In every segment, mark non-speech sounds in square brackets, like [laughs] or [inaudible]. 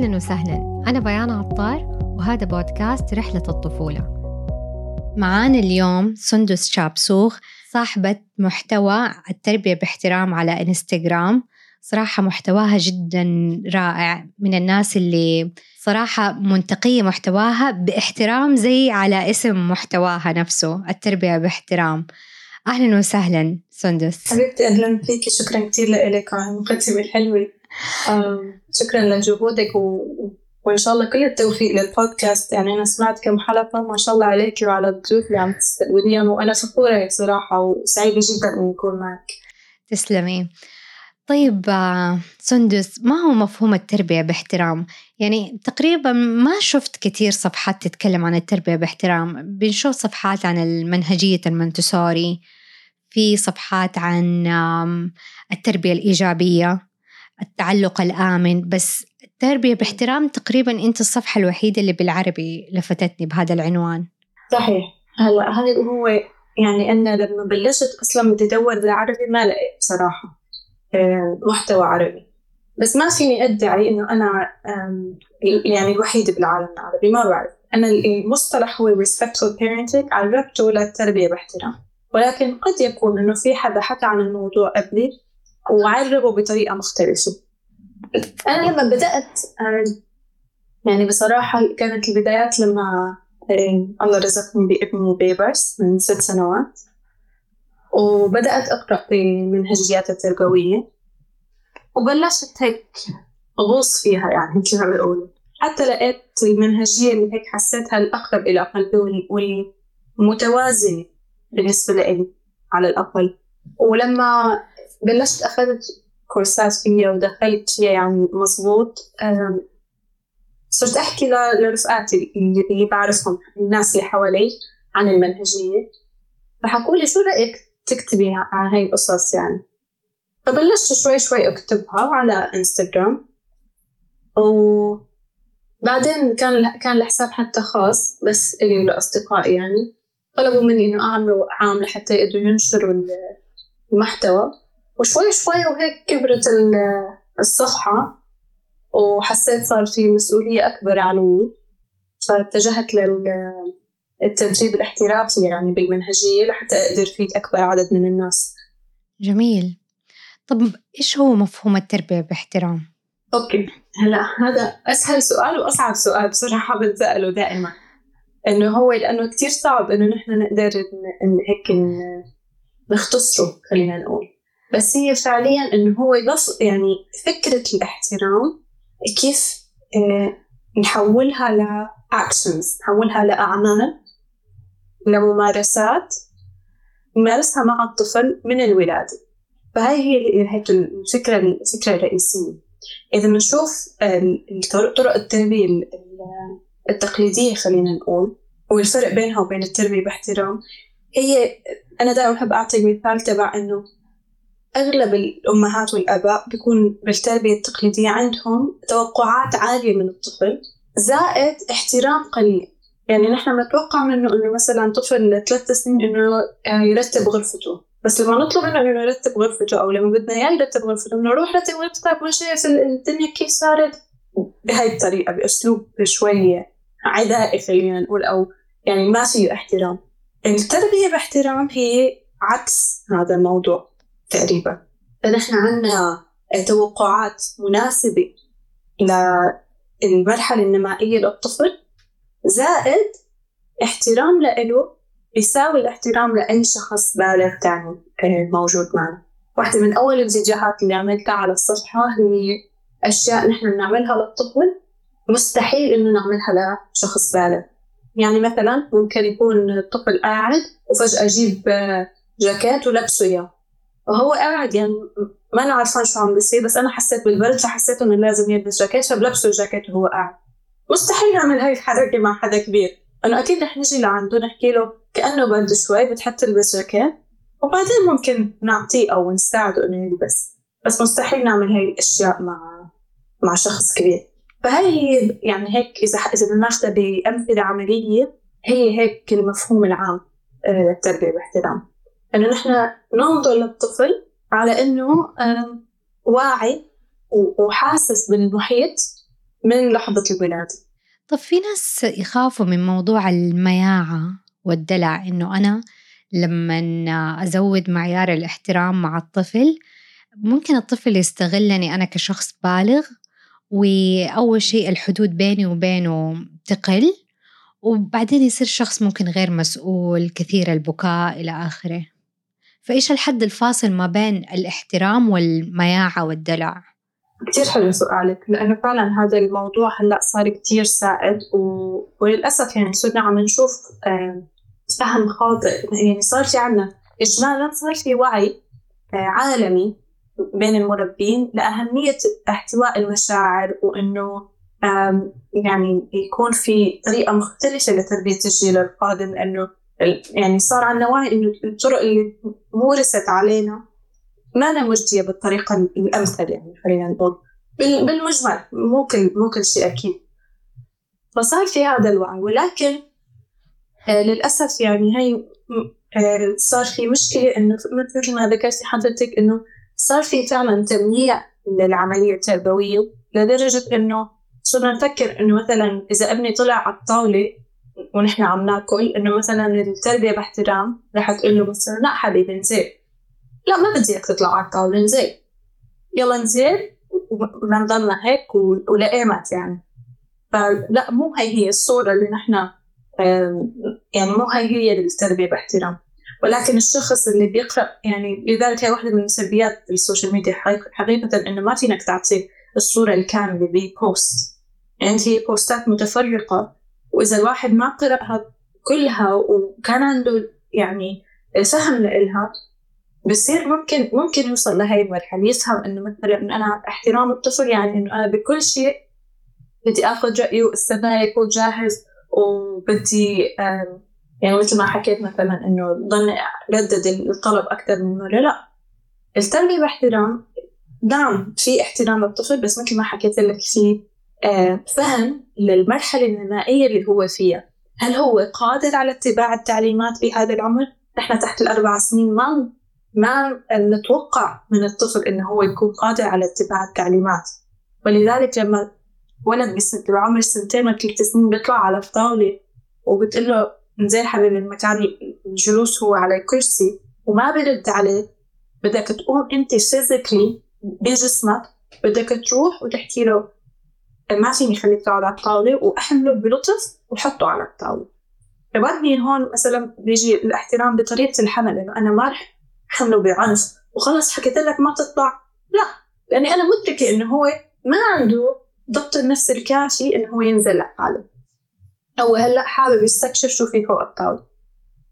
أهلا وسهلا. أنا بيان عطار وهذا بودكاست رحلة الطفولة. معانا اليوم سندس شابسوخ صاحبة محتوى التربية باحترام على إنستغرام. صراحة محتواها جدا رائع من الناس اللي صراحة منتقية محتواها باحترام زي على اسم محتواها نفسه التربية باحترام. أهلا وسهلا سندس. حبيبتي أهلا فيكي. شكرا كثير لك على المقدمة الحلوة. شكرا لجهودك و... وإن شاء الله كل التوفيق للبودكاست. يعني أنا سمعت كم حلقة ما شاء الله عليك وعلى الضيوف اللي عم تستقبليهم. وأنا فخورة صراحة وسعيدة جدا إني أكون معك. تسلمي. طيب آه، سندس ما هو مفهوم التربية باحترام؟ يعني تقريبا ما شفت كثير صفحات تتكلم عن التربية باحترام. بنشوف صفحات عن المنهجية المنتسوري في صفحات عن التربية الإيجابية. التعلق الآمن بس التربية باحترام تقريبا أنت الصفحة الوحيدة اللي بالعربي لفتتني بهذا العنوان. صحيح. هلا هذا هو يعني أنا لما بلشت أصلا بدي أدور بالعربي ما لقيت بصراحة آه، محتوى عربي. بس ما فيني أدعي إنه أنا يعني الوحيدة بالعالم العربي ما بعرف. أنا المصطلح هو respectful parenting عربته للتربية باحترام. ولكن قد يكون إنه في حدا حكى عن الموضوع قبلي وعربه بطريقة مختلفة. أنا لما بدأت يعني بصراحة كانت البدايات لما الله رزقني بابني بيبرس من ست سنوات. وبدأت أقرأ في المنهجيات التربوية. وبلشت هيك أغوص فيها يعني مثل ما بيقولوا. حتى لقيت المنهجية اللي هيك حسيتها الأقرب إلى قلبي والمتوازنة بالنسبة لي على الأقل. ولما بلشت أخذت كورسات فيها ودخلت فيها يعني مظبوط. صرت أحكي لرفقاتي اللي بعرفهم الناس اللي حوالي عن المنهجية. فحكوا لي شو رأيك تكتبي عن هاي القصص يعني؟ فبلشت شوي شوي أكتبها على إنستغرام. وبعدين كان كان الحساب حتى خاص بس إلي ولأصدقائي يعني طلبوا مني إنه أعمله عام لحتى يقدروا ينشروا المحتوى. وشوي شوي وهيك كبرت الصفحة وحسيت صار في مسؤولية أكبر عني فاتجهت للتدريب الاحترافي يعني بالمنهجية لحتى أقدر فيد أكبر عدد من الناس. جميل. طب إيش هو مفهوم التربية باحترام؟ Okay. هلا هذا أسهل سؤال وأصعب سؤال بصراحة بتسأله دائما. إنه هو لأنه كتير صعب إنه نحن نقدر إن هيك نختصره خلينا نقول. بس هي فعليا إنه هو بس يعني فكرة الاحترام كيف آه، نحولها ل actions نحولها لأعمال لممارسات نمارسها مع الطفل من الولادة. فهي هي هيك الفكرة الفكرة الرئيسية. إذا بنشوف طرق التربية التقليدية خلينا نقول والفرق بينها وبين التربية باحترام هي أنا دائما بحب أعطي مثال تبع إنه أغلب الأمهات والآباء بيكون بالتربية التقليدية عندهم توقعات عالية من الطفل زائد احترام قليل. يعني نحن بنتوقع منه إنه مثلا طفل ثلاث سنين إنه يرتب غرفته. بس لما نطلب منه إنه يرتب غرفته أو لما بدنا إياه يرتب غرفته إنه روح رتب غرفتك شايف الدنيا كيف صارت. بهاي الطريقة بأسلوب شوي عدائي خلينا نقول أو يعني ما فيه احترام. التربية باحترام هي عكس هذا الموضوع. تقريبا. فنحن عندنا توقعات مناسبة للمرحلة النمائية للطفل زائد احترام لإله بيساوي الاحترام لأي شخص بالغ تاني موجود معنا. واحدة من أول الفيديوهات اللي عملتها على الصفحة هي أشياء نحن بنعملها للطفل مستحيل إنه نعملها لشخص بالغ. يعني مثلا ممكن يكون الطفل قاعد وفجأة أجيب جاكيت ولبسه إياه. وهو قاعد يعني ما أنا عارفان شو عم بيصير بس أنا حسيت بالبرد فحسيت إنه لازم يلبس جاكيت. فبلبسه الجاكيت وهو قاعد. مستحيل نعمل هاي الحركة مع حدا كبير. أنا أكيد رح نجي لعنده نحكي له كأنه برد شوي بتحب تلبس جاكيت. وبعدين ممكن نعطيه أو نساعده إنه يلبس. بس مستحيل نعمل هاي الأشياء مع مع شخص كبير. فهي هي يعني هيك إذا إذا بناخذها بأمثلة عملية هي هيك المفهوم العام آه، باحترام. إنه نحن ننظر للطفل على إنه واعي وحاسس بالمحيط من لحظة الولادة. طب في ناس يخافوا من موضوع المياعة والدلع إنه أنا لما أزود معيار الاحترام مع الطفل ممكن الطفل يستغلني أنا كشخص بالغ وأول شيء الحدود بيني وبينه تقل وبعدين يصير شخص ممكن غير مسؤول كثير البكاء إلى آخره. فإيش الحد الفاصل ما بين الاحترام والمياعة والدلع؟ كتير حلو سؤالك لأنه فعلا هذا الموضوع هلأ صار كتير سائد و... وللأسف يعني صرنا عم نشوف فهم خاطئ يعني صار في عنا إجمالا صار في وعي آه، عالمي بين المربين لأهمية احتواء المشاعر وإنه يعني يكون في طريقة مختلفة لتربية الجيل القادم لأنه يعني صار عندنا وعي إنه الطرق اللي مورست علينا. ما مجدية بالطريقة الأمثل يعني خلينا نقول. بالمجمل مو كل مو كل شيء أكيد. فصار في هذا الوعي ولكن آه للأسف يعني هي آه صار في مشكلة إنه مثل ما ذكرتي حضرتك إنه صار في فعلا تمييع للعملية التربوية لدرجة إنه صرنا نفكر إنه مثلا إذا أبني طلع على الطاولة ونحن عم ناكل إنه مثلا التربية باحترام رح تقول له مثلا لا حبيبي انزل لا ما بدي إياك تطلع على الطاولة انزل يلا انزل وبدنا نضلنا هيك ولقيمت يعني. فلا مو هي هي الصورة اللي نحن يعني مو هي هي التربية باحترام. ولكن الشخص اللي بيقرأ يعني لذلك هي واحدة من سلبيات ال social media حقيقة إنه ما فينك تعطي الصورة الكاملة ب post يعني هي بوستات متفرقة. وإذا الواحد ما قرأها كلها وكان عنده يعني فهم لإلها بصير ممكن ممكن يوصل لهي المرحلة. يفهم إنه مثلا إنه أنا احترام الطفل يعني إنه أنا بكل شيء بدي آخذ رأيه واستناه يكون جاهز وبدي يعني مثل ما حكيت مثلا إنه ضل ردد الطلب أكثر من مرة لا. التربية باحترام. نعم في احترام للطفل بس مثل ما حكيت لك في فهم للمرحلة النمائية اللي هو فيها. هل هو قادر على اتباع التعليمات بهذا العمر؟ نحن تحت الأربع سنين ما ما نتوقع من الطفل إنه هو يكون قادر على اتباع التعليمات. ولذلك لما ولد بعمر السنتين وثلاث سنين بيطلع على الطاولة وبتقول له إنزين حبيبي المكان الجلوس هو على الكرسي وما برد عليه. بدك تقوم أنت فيزيكلي بجسمك بدك تروح وتحكي له ما فيني خليك تقعد على الطاولة وأحمله بلطف وحطه على الطاولة. فبعدني هون مثلا بيجي الاحترام بطريقة الحمل إنه أنا ما رح حمله بعنف وخلص حكيت لك ما تطلع. لا لأني أنا مدركة إنه هو ما عنده ضبط النفس الكافي إنه هو ينزل لحاله. هو هلأ حابب يستكشف شو في فوق الطاولة.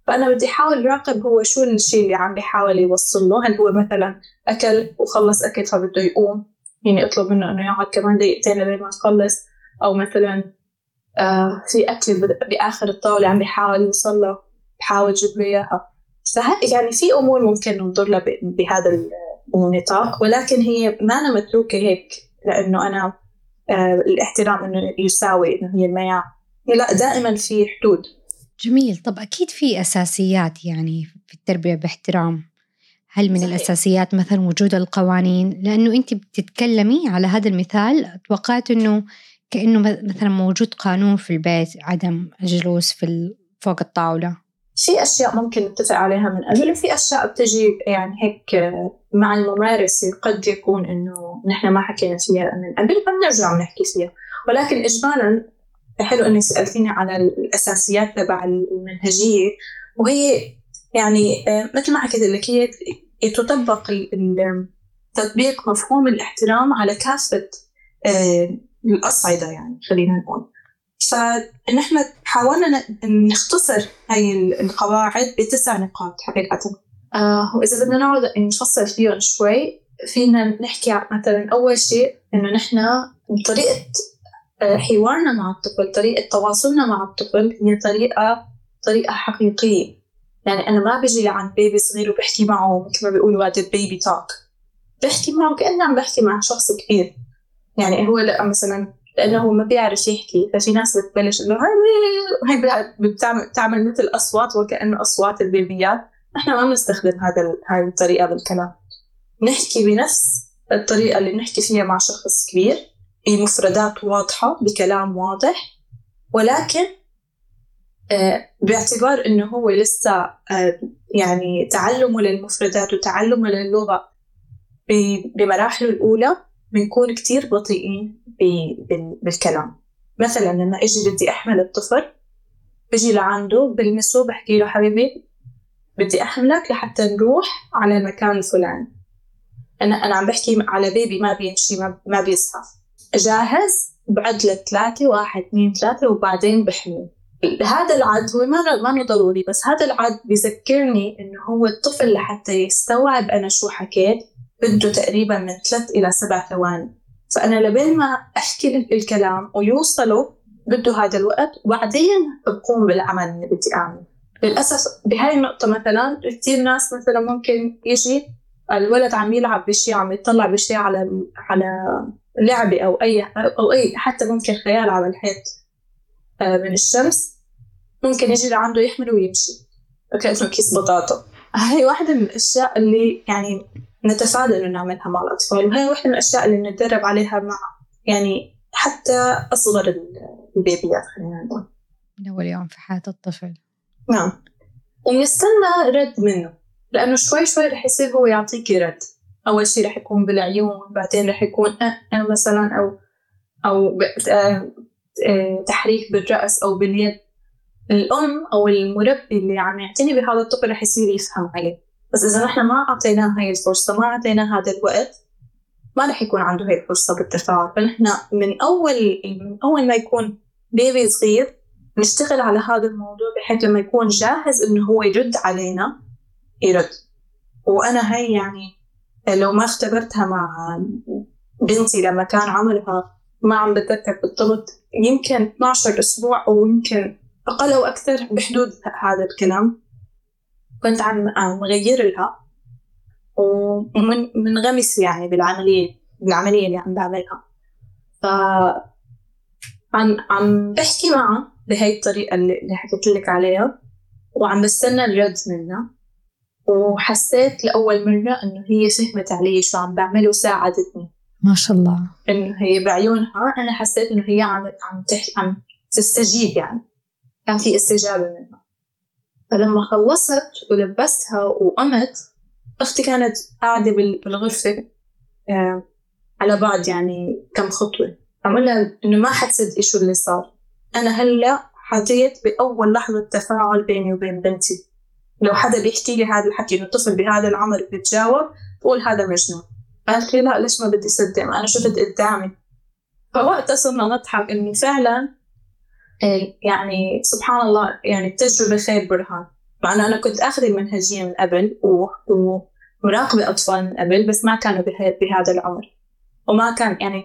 فأنا بدي أحاول راقب هو شو الشيء اللي عم بيحاول يوصل له. هل هو مثلا أكل وخلص أكل فبده يقوم؟ يعني أطلب منه إنه يقعد كمان دقيقتين لين ما تخلص أو مثلا آه في أكل بآخر الطاولة عم بيحاول يوصل له بحاول يجيب له إياها. يعني في أمور ممكن ننظر لها بهذا النطاق ولكن هي ما أنا متروكة هيك لأنه أنا آه الاحترام إنه يساوي إنه هي المياه لا دائما في حدود. جميل. طب أكيد في أساسيات يعني في التربية باحترام. هل من صحيح. الأساسيات مثلا وجود القوانين؟ لأنه أنت بتتكلمي على هذا المثال توقعت أنه كأنه مثلا موجود قانون في البيت عدم الجلوس في فوق الطاولة. في أشياء ممكن نتفق عليها من قبل وفي أشياء بتجي يعني هيك مع الممارسة قد يكون إنه نحن ما حكينا فيها من قبل فبنرجع نحكي فيها. ولكن إجمالا حلو إنك سألتيني على الأساسيات تبع المنهجية وهي يعني آه، مثل ما حكيت لك هي تطبق تطبيق مفهوم الاحترام على كافه آه، الأصعدة يعني خلينا نقول. فنحن حاولنا نختصر هاي القواعد بتسع نقاط حقيقة. آه وإذا بدنا نقعد نفصل فيهم شوي فينا نحكي مثلا أول شيء إنه نحن طريقة آه، حوارنا مع الطفل طريقة تواصلنا مع الطفل هي طريقة طريقة حقيقية. يعني أنا ما بجي لعند بيبي صغير وبحكي معه مثل ما بيقولوا هذا البيبي توك بحكي معه كأني عم بحكي مع شخص كبير. يعني هو لا مثلا لأنه هو ما بيعرف يحكي ففي ناس بتبلش إنه هاي بتعمل بتعمل مثل أصوات وكأنه أصوات البيبيات. نحن ما بنستخدم هذا هاي الطريقة بالكلام. نحكي بنفس الطريقة اللي بنحكي فيها مع شخص كبير بمفردات واضحة بكلام واضح ولكن باعتبار إنه هو لسه آه، يعني تعلمه للمفردات وتعلمه للغة بمراحله الأولى بنكون كتير بطيئين بالكلام. مثلا لما إجي بدي أحمل الطفل بجي لعنده بلمسه بحكي له حبيبي بدي أحملك لحتى نروح على المكان الفلاني. أنا أنا عم بحكي على بيبي ما بيمشي ما بيزحف جاهز؟ بعد لثلاثة واحد اثنين ثلاثة وبعدين بحمل. هذا العد هو ما ما ضروري بس هذا العد بذكرني إنه هو الطفل لحتى يستوعب أنا شو حكيت بده تقريبا من ثلاث إلى سبع ثواني. فأنا لبين ما أحكي الكلام ويوصلوا بده هذا الوقت وبعدين بقوم بالعمل اللي بدي أعمله. للأسف بهاي النقطة مثلا كثير ناس مثلا ممكن يجي الولد عم يلعب بشيء عم يطلع بشيء على على لعبة أو أي أو أي حتى ممكن خيال على الحيط. من الشمس ممكن يجي لعنده يحمل ويمشي. كأنه كيس بطاطا هاي واحدة من الأشياء اللي يعني نتفادى إنه نعملها مع الأطفال وهي واحدة من الأشياء اللي نتدرب عليها مع يعني حتى أصغر البيبيات خلينا نقول. من أول يوم في حياة الطفل. نعم. ونستنى رد منه لأنه شوي شوي رح يصير هو يعطيكي رد. أول شيء رح يكون بالعيون بعدين رح يكون أه, أه مثلا أو أو آه، آه، تحريك بالرأس أو باليد. الأم أو المربي اللي عم يعتني بهذا الطفل رح يصير يفهم عليه. بس إذا نحن ما أعطيناه هاي الفرصة ما أعطيناه هذا الوقت ما رح يكون عنده هاي الفرصة بالتفاعل فنحن من أول من أول ما يكون بيبي صغير نشتغل على هذا الموضوع بحيث لما يكون جاهز إنه هو يرد علينا يرد. وأنا هاي يعني لو ما اختبرتها مع بنتي لما كان عمرها ما عم بتذكر بالضبط يمكن 12 أسبوع أو يمكن أقل أو أكثر بحدود هذا الكلام. كنت عم غير لها. ومن منغمس يعني بالعملية بالعملية اللي عم بعملها. ف عم عم بحكي معها بهي الطريقة اللي حكيت لك عليها. وعم بستنى الرد منها. وحسيت لأول مرة إنه هي فهمت علي شو عم بعمل وساعدتني. ما شاء الله. إنه هي بعيونها أنا حسيت إنه هي عم عم تحكي عم تستجيب يعني. كان في استجابة منها. فلما خلصت ولبستها وقمت أختي كانت قاعدة بالغرفة آه، على بعد يعني كم خطوة. عم لها إنه ما حتصدقي شو اللي صار. أنا هلأ حطيت بأول لحظة تفاعل بيني وبين بنتي. لو حدا بيحكي لي هذا الحكي إنه طفل بهذا العمر بيتجاوب بقول هذا مجنون. قالت لي لا ليش ما بدي صدق ما أنا شفت قدامي؟ فوقتها صرنا نضحك إنه فعلا إيه، يعني سبحان الله يعني التجربة خير برهان. مع أنه أنا كنت أخذ المنهجية من قبل ومراقبة أطفال من قبل بس ما كانوا بهذا العمر. وما كان يعني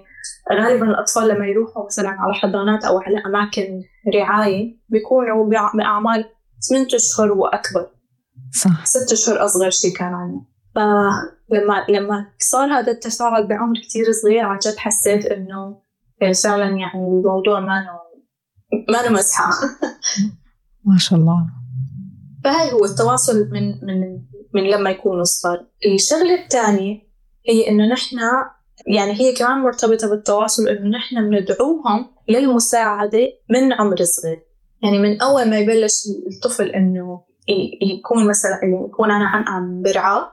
غالبا الأطفال لما يروحوا مثلا على حضانات أو على أماكن رعاية بيكونوا بأعمال 8 أشهر وأكبر. صح. ست أشهر أصغر شيء كان عندنا فلما لما صار هذا التفاعل بعمر كتير صغير عن جد حسيت إنه فعلا يعني الموضوع ما ما مزحة. [laughs] ما شاء الله. فهي هو التواصل من من من لما يكونوا صغار الشغلة الثانية هي إنه نحن يعني هي كمان مرتبطة بالتواصل إنه نحن بندعوهم للمساعدة من عمر صغير. يعني من أول ما يبلش الطفل إنه يكون مثلا يكون عم عم برعاه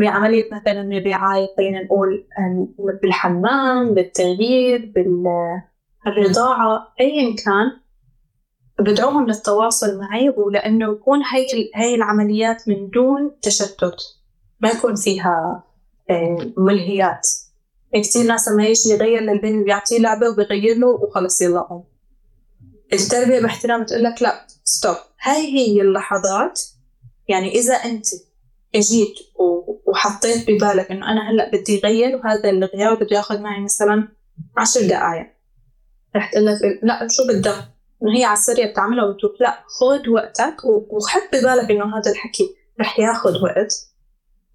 بعملية مثلا الرعاية خلينا نقول بالحمام بالتغيير بال الرضاعة أيا كان بدعوهم للتواصل معي ولأنه يكون هاي هاي العمليات من دون تشتت ما يكون فيها آه، ملهيات. كثير ناس لما يجي يغير للبنت بيعطيه لعبة وبيغير له وخلص يلا. قوم التربية باحترام تقول لك لا ستوب هاي هي اللحظات. يعني إذا أنت أجيت وحطيت ببالك إنه أنا هلأ بدي أغير وهذا الغياب بده ياخذ معي مثلا عشر دقائق رح تقول لك لأ شو بدك؟ إنه هي على السريع بتعملها وبتروح. لأ خذ وقتك وحط ببالك إنه هذا الحكي رح ياخذ وقت.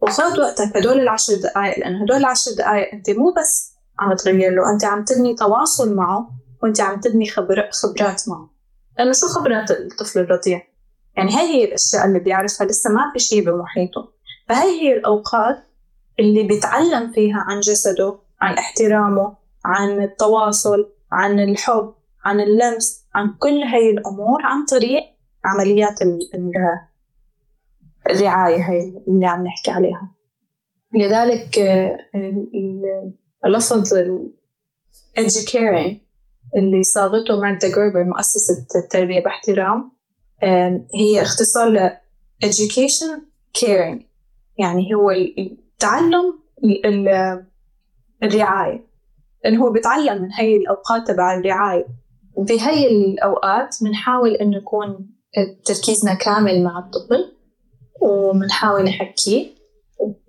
وخذ وقتك هدول العشر دقائق لأنه هدول العشر دقائق أنت مو بس عم تغير له أنت عم تبني تواصل معه وأنت عم تبني خبر... خبرات معه. لأنه شو خبرات الطفل الرضيع؟ يعني هاي هي الأشياء اللي بيعرفها لسه ما في شيء بمحيطه. فهي هي الأوقات اللي بيتعلم فيها عن جسده عن احترامه عن التواصل عن الحب عن اللمس عن كل هاي الأمور عن طريق عمليات الرعاية هاي اللي عم نحكي عليها. لذلك اللفظ educaring اللي صاغته مارتا جربر مؤسسة التربية باحترام هي اختصار ل education caring. يعني هو التعلم الرعاية. لأنه هو بيتعلم من هاي الأوقات تبع الرعاية. في هاي الأوقات بنحاول إنه يكون تركيزنا كامل مع الطفل وبنحاول نحكيه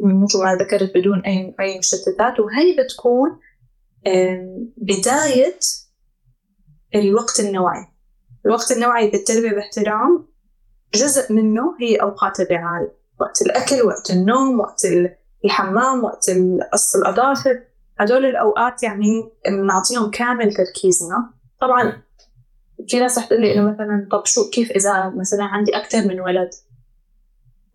مثل ما ذكرت بدون أي أي مشتتات. وهي بتكون بداية الوقت النوعي. الوقت النوعي بالتربية باحترام جزء منه هي أوقات الرعاية وقت الأكل وقت النوم وقت الحمام وقت قص الأظافر. هدول الأوقات يعني بنعطيهم كامل تركيزنا. طبعا في ناس رح تقول لي إنه مثلا طب شو كيف إذا مثلا عندي أكثر من ولد؟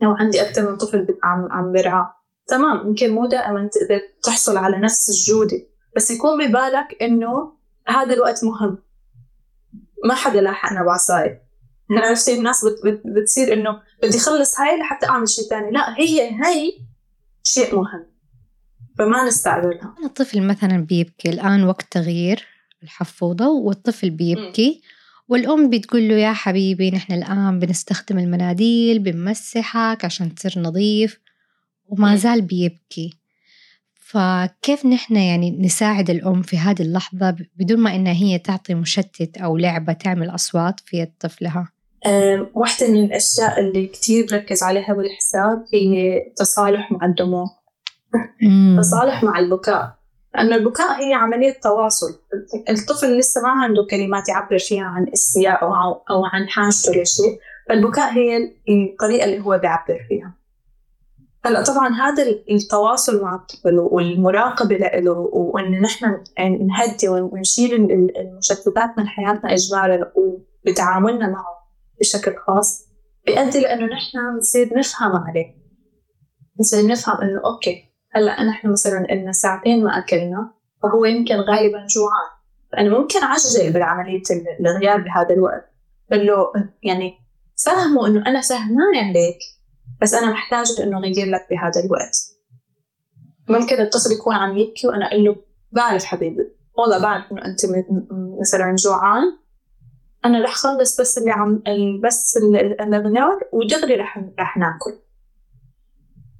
أو عندي أكثر من طفل عم عم برعى تمام يمكن مو دائما تقدر تحصل على نفس الجودة بس يكون ببالك إنه هذا الوقت مهم. ما حدا لاحقنا بعصاي عرفتي الناس بت بت بتصير إنه بدي اخلص هاي لحتى أعمل شيء ثاني لا هي هي شيء مهم. فما نستعجلها الطفل مثلا بيبكي الآن وقت تغيير الحفوضة والطفل بيبكي والأم بتقول له يا حبيبي نحن الآن بنستخدم المناديل بنمسحك عشان تصير نظيف. وما زال بيبكي. فكيف نحن يعني نساعد الأم في هذه اللحظة بدون ما إنها هي تعطي مشتت أو لعبة تعمل أصوات في طفلها؟ واحدة من الأشياء اللي كتير بركز عليها بالحساب هي التصالح مع الدموع. التصالح مع البكاء. لأن البكاء هي عملية تواصل. الطفل لسه ما عنده كلمات يعبر فيها عن استياء أو عن حاجته لشيء فالبكاء هي الطريقة اللي هو بيعبر فيها. هلا طبعا هذا التواصل مع الطفل والمراقبة له وإن نحن نهدي ونشيل المشتتات من حياتنا إجبارا وبتعاملنا معه بشكل خاص بيؤدي لأنه نحن نصير نفهم عليه. نصير نفهم إنه أوكي هلا نحن مثلا لنا ساعتين ما أكلنا فهو يمكن غالبا جوعان فانا ممكن اعجل بعمليه الغياب بهذا الوقت بقول له يعني فهموا إنه أنا فهمان عليك. بس أنا محتاجة إنه أغير لك بهذا الوقت. ممكن الطفل يكون عم يبكي وأنا أقول له بعرف حبيبي. والله بعرف إنه أنت مثلا جوعان. أنا رح خلص بس اللي عم بس الغنار ودغري رح رح ناكل.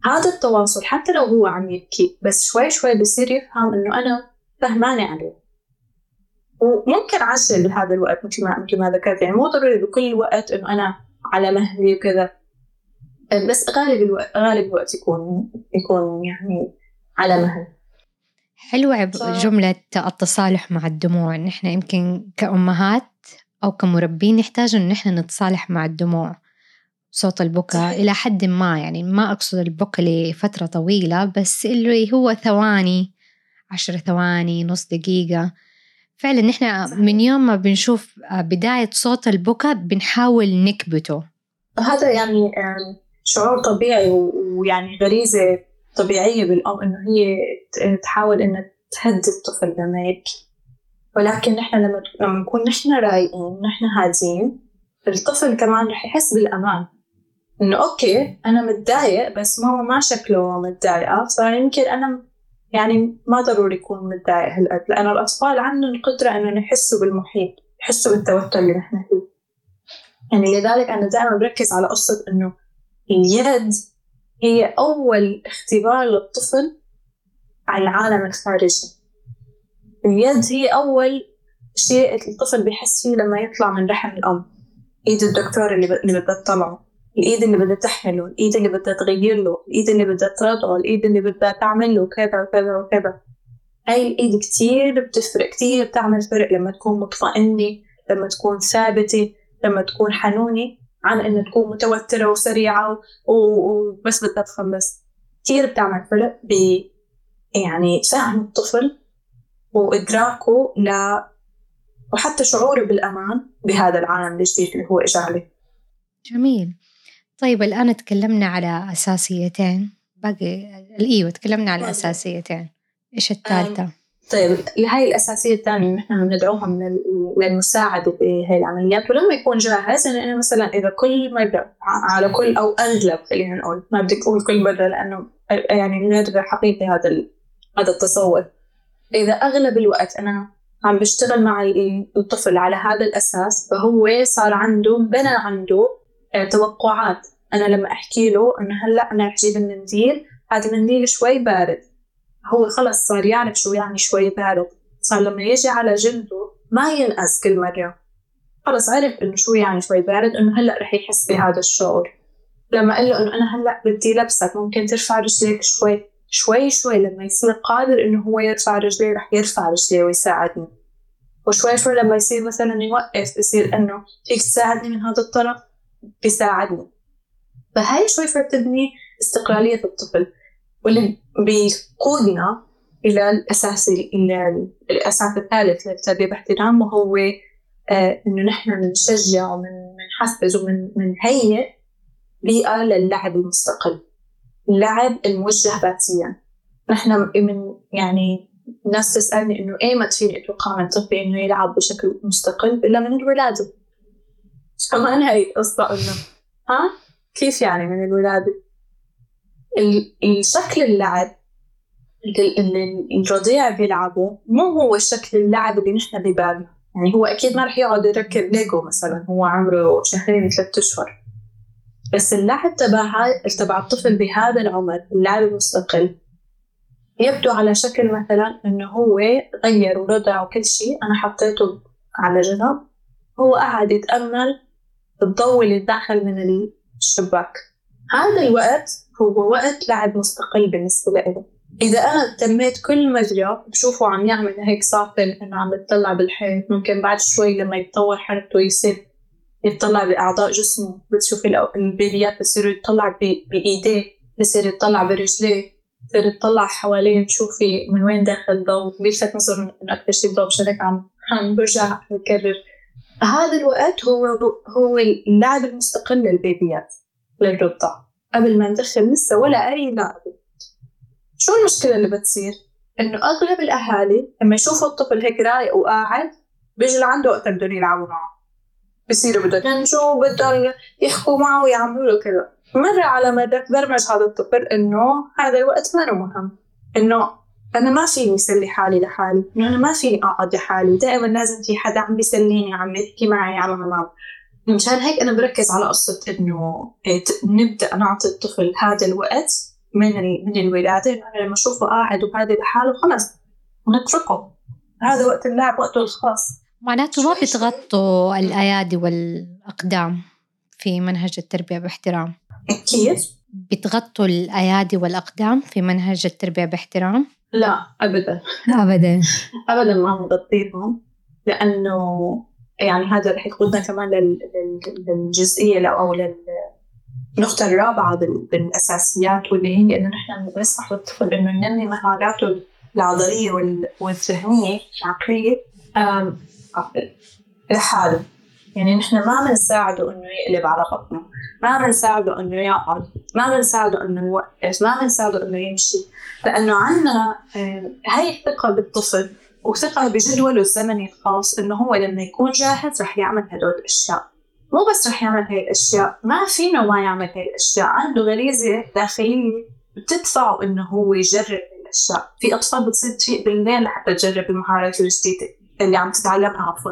هذا التواصل حتى لو هو عم يبكي بس شوي شوي بصير يفهم إنه أنا فهمانة عليه. وممكن عجل بهذا الوقت مثل ما مثل ما ذكرت. يعني مو ضروري بكل وقت إنه أنا على مهلي وكذا. بس غالب الوقت غالب الوقت يكون يكون يعني على مهل. حلوة. جملة التصالح مع الدموع. نحن يمكن كأمهات أو كمربين نحتاج إن نحن نتصالح مع الدموع. صوت البكاء إلى حد ما يعني ما أقصد البكاء لفترة طويلة بس اللي هو ثواني عشر ثواني نص دقيقة. فعلا نحن من يوم ما بنشوف بداية صوت البكاء بنحاول نكبته. هذا يعني شعور طبيعي ويعني غريزة طبيعية بالأم إنه هي تحاول إنها تهدي الطفل لما يبكي. ولكن نحن لما نكون نحن رايقين نحن هادين الطفل كمان رح يحس بالأمان. إنه أوكي أنا متضايق بس ماما ما شكله متضايقة فيمكن أنا يعني ما ضروري يكون متضايق هالقد. لأن الأطفال عندهم القدرة إنهم يحسوا بالمحيط يحسوا بالتوتر اللي نحن فيه. يعني لذلك أنا دائما بركز على قصة إنه اليد هي أول اختبار للطفل على العالم الخارجي. اليد هي أول شيء الطفل بيحس فيه لما يطلع من رحم الأم. إيد الدكتور اللي اللي بدها تطلعه. الإيد اللي بدها تحمله. الإيد اللي بدها تغير له. الإيد اللي بدها ترضعه. الإيد اللي بدها تعمل له كذا وكذا وكذا. هاي الإيد كتير بتفرق. كتير بتعمل فرق لما تكون مطمئنة لما تكون ثابتة لما تكون حنونة. عن انه تكون متوترة وسريعة وبس بدها تخلص كثير بتعمل فرق ب يعني فهم الطفل وإدراكه ل وحتى شعوره بالأمان بهذا العالم الجديد اللي هو اجى عليه جميل. طيب الآن تكلمنا على أساسيتين. باقي أيوه تكلمنا على أساسيتين. إيش الثالثة؟ طيب هاي الأساسية الثانية نحن ندعوها من للمساعدة بهاي العمليات. ولما يكون جاهز يعني أنا مثلا إذا كل مرة على كل أو أغلب خلينا نقول ما بدك أقول كل مرة لأنه يعني نادر حقيقي هذا هذا التصور. إذا أغلب الوقت أنا عم بشتغل مع الطفل على هذا الأساس فهو صار عنده بنى عنده آه، توقعات. أنا لما أحكي له إنه هلأ أنا رح جيب المنديل هذا المنديل شوي بارد. هو خلص صار يعرف شو يعني شوي بارد. صار لما يجي على جلده ما ينقز كل مرة. خلص عرف إنه شو يعني شوي بارد إنه هلأ رح يحس بهذا الشعور. لما قال له إنه أنا هلأ بدي لبسك ممكن ترفع رجليك شوي. شوي شوي لما يصير قادر إنه هو يرفع رجليه رح يرفع رجليه ويساعدني. وشوي شوي لما يصير مثلا يوقف يصير إنه فيك تساعدني من هذا الطرف بيساعدني. فهاي شوي شوي بتبني استقلالية الطفل. واللي بيقودنا إلى الأساس إلى الأساس الثالث للتربية باحترام وهو آه إنه نحن نشجع ومنحفز ومنهيئ بيئة للعب المستقل اللعب الموجه ذاتيا. نحن من يعني الناس تسألني إنه ما تفيني أتوقع من طفلي إنه يلعب بشكل مستقل؟ إلا من الولادة كمان هاي القصة إنه ها؟ كيف يعني من الولادة؟ الشكل اللعب اللي الرضيع بيلعبه مو هو شكل اللعب اللي نحن ببالنا. يعني هو أكيد ما رح يقعد يركب ليجو مثلا هو عمره شهرين ثلاثة أشهر. بس اللعب تبع تبع الطفل بهذا العمر اللعب المستقل يبدو على شكل مثلا إنه هو غير ورضع وكل شيء. أنا حطيته على جنب. هو قاعد يتأمل الضوء اللي داخل من الشباك. هذا الوقت هو وقت لعب مستقل بالنسبة له. إذا أنا تميت كل مجرى بشوفه عم يعمل هيك صافن إنه عم يطلع بالحيط. ممكن بعد شوي لما يتطور حركته يصير يطلع بأعضاء جسمه. بتشوفي البيبيات بصيروا يطلع بإيديه بصير يطلع برجليه بصير يطلع حواليه. تشوفي من وين داخل الضوء. بيلفت نظر إنه أكثر شيء الضوء مشان هيك عم عم برجع بكرر. هذا الوقت هو هو اللعب المستقل للبيبيات للرضع قبل ما ندخل لسه ولا أي لعبة شو المشكلة اللي بتصير؟ إنه أغلب الأهالي لما يشوفوا الطفل هيك رايق وقاعد بيجي لعنده وقت بدهم يلعبوا معه. بصيروا بدهم ينجوا بدهم يحكوا معه ويعملوا له كذا. مرة على مرة برمج هذا الطفل إنه هذا الوقت ما مهم. إنه أنا ما فيني أسلي حالي لحالي. أنا ما فيني أقعد لحالي. دائما لازم في حدا عم بيسليني عم يحكي معي على ملعب مشان هيك أنا بركز على قصة إنه إيه، نبدأ نعطي الطفل هذا الوقت من من الولادة. أنا لما أشوفه قاعد وهذا لحاله خلص نتركه. هذا وقت اللعب وقته الخاص. معناته ما بتغطوا الأيادي والأقدام في منهج التربية باحترام. كيف؟ بتغطوا الأيادي والأقدام في منهج التربية باحترام؟ لا أبدا. أبدا. أبدا ما نغطيهم لأنه يعني هذا رح يقودنا كمان للجزئية أو للنقطة الرابعة بالأساسيات واللي هي إنه نحن بنسمح للطفل إنه ينمي مهاراته العضلية والذهنية العقلية لحاله. يعني نحن ما بنساعده إنه يقلب على بطنه ما بنساعده إنه يقعد ما بنساعده إنه يوقف ما بنساعده إنه يمشي. لأنه عندنا هاي الثقة بالطفل وثقة بجدوله الزمني الخاص إنه هو لما يكون جاهز رح يعمل هدول الأشياء. مو بس رح يعمل هاي الأشياء ما فينا ما يعمل هاي الأشياء. عنده غريزة داخلية بتدفعه إنه هو يجرب الأشياء. في أطفال بتصير تفيق بالليل لحتى تجرب المهارات الجديدة اللي عم تتعلمها عفوا.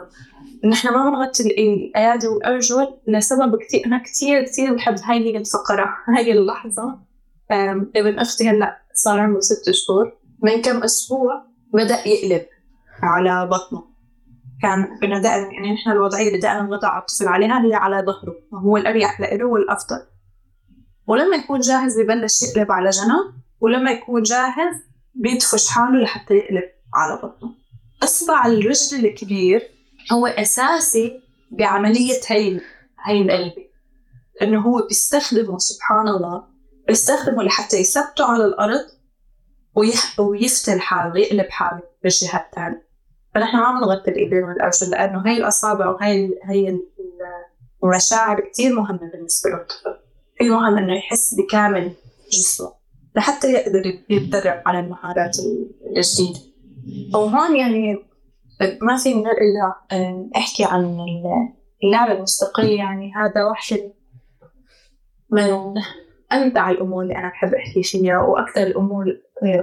نحن ما بنغطي الأيادي والأرجل لسبب كثير أنا كثير كثير بحب هاي هي الفقرة هاي اللحظة. ابن أختي هلأ صار عمره ست شهور. من كم أسبوع بدأ يقلب. على بطنه. كان بدنا دائما يعني نحن الوضعية اللي دائما نضع الطفل عليها هي على ظهره. وهو الأريح له والأفضل. ولما يكون جاهز ببلش يقلب على جنب ولما يكون جاهز بيدفش حاله لحتى يقلب على بطنه. إصبع الرجل الكبير هو أساسي بعملية هي هي القلبة إنه هو بيستخدمه سبحان الله بيستخدمه لحتى يثبته على الأرض. ويفتل حاله ويقلب حاله بالجهة الثانية فنحن ما بنغطي الإيدين والأرجل لأنه هي الأصابع وهي هي المشاعر كتير مهمة بالنسبة للطفل كثير مهم إنه يحس بكامل جسمه لحتى يقدر يتدرب على المهارات الجديدة. وهون يعني ما في إلا أحكي عن اللعبة المستقل يعني هذا واحد من أمتع الأمور اللي أنا بحب أحكي فيها وأكثر الأمور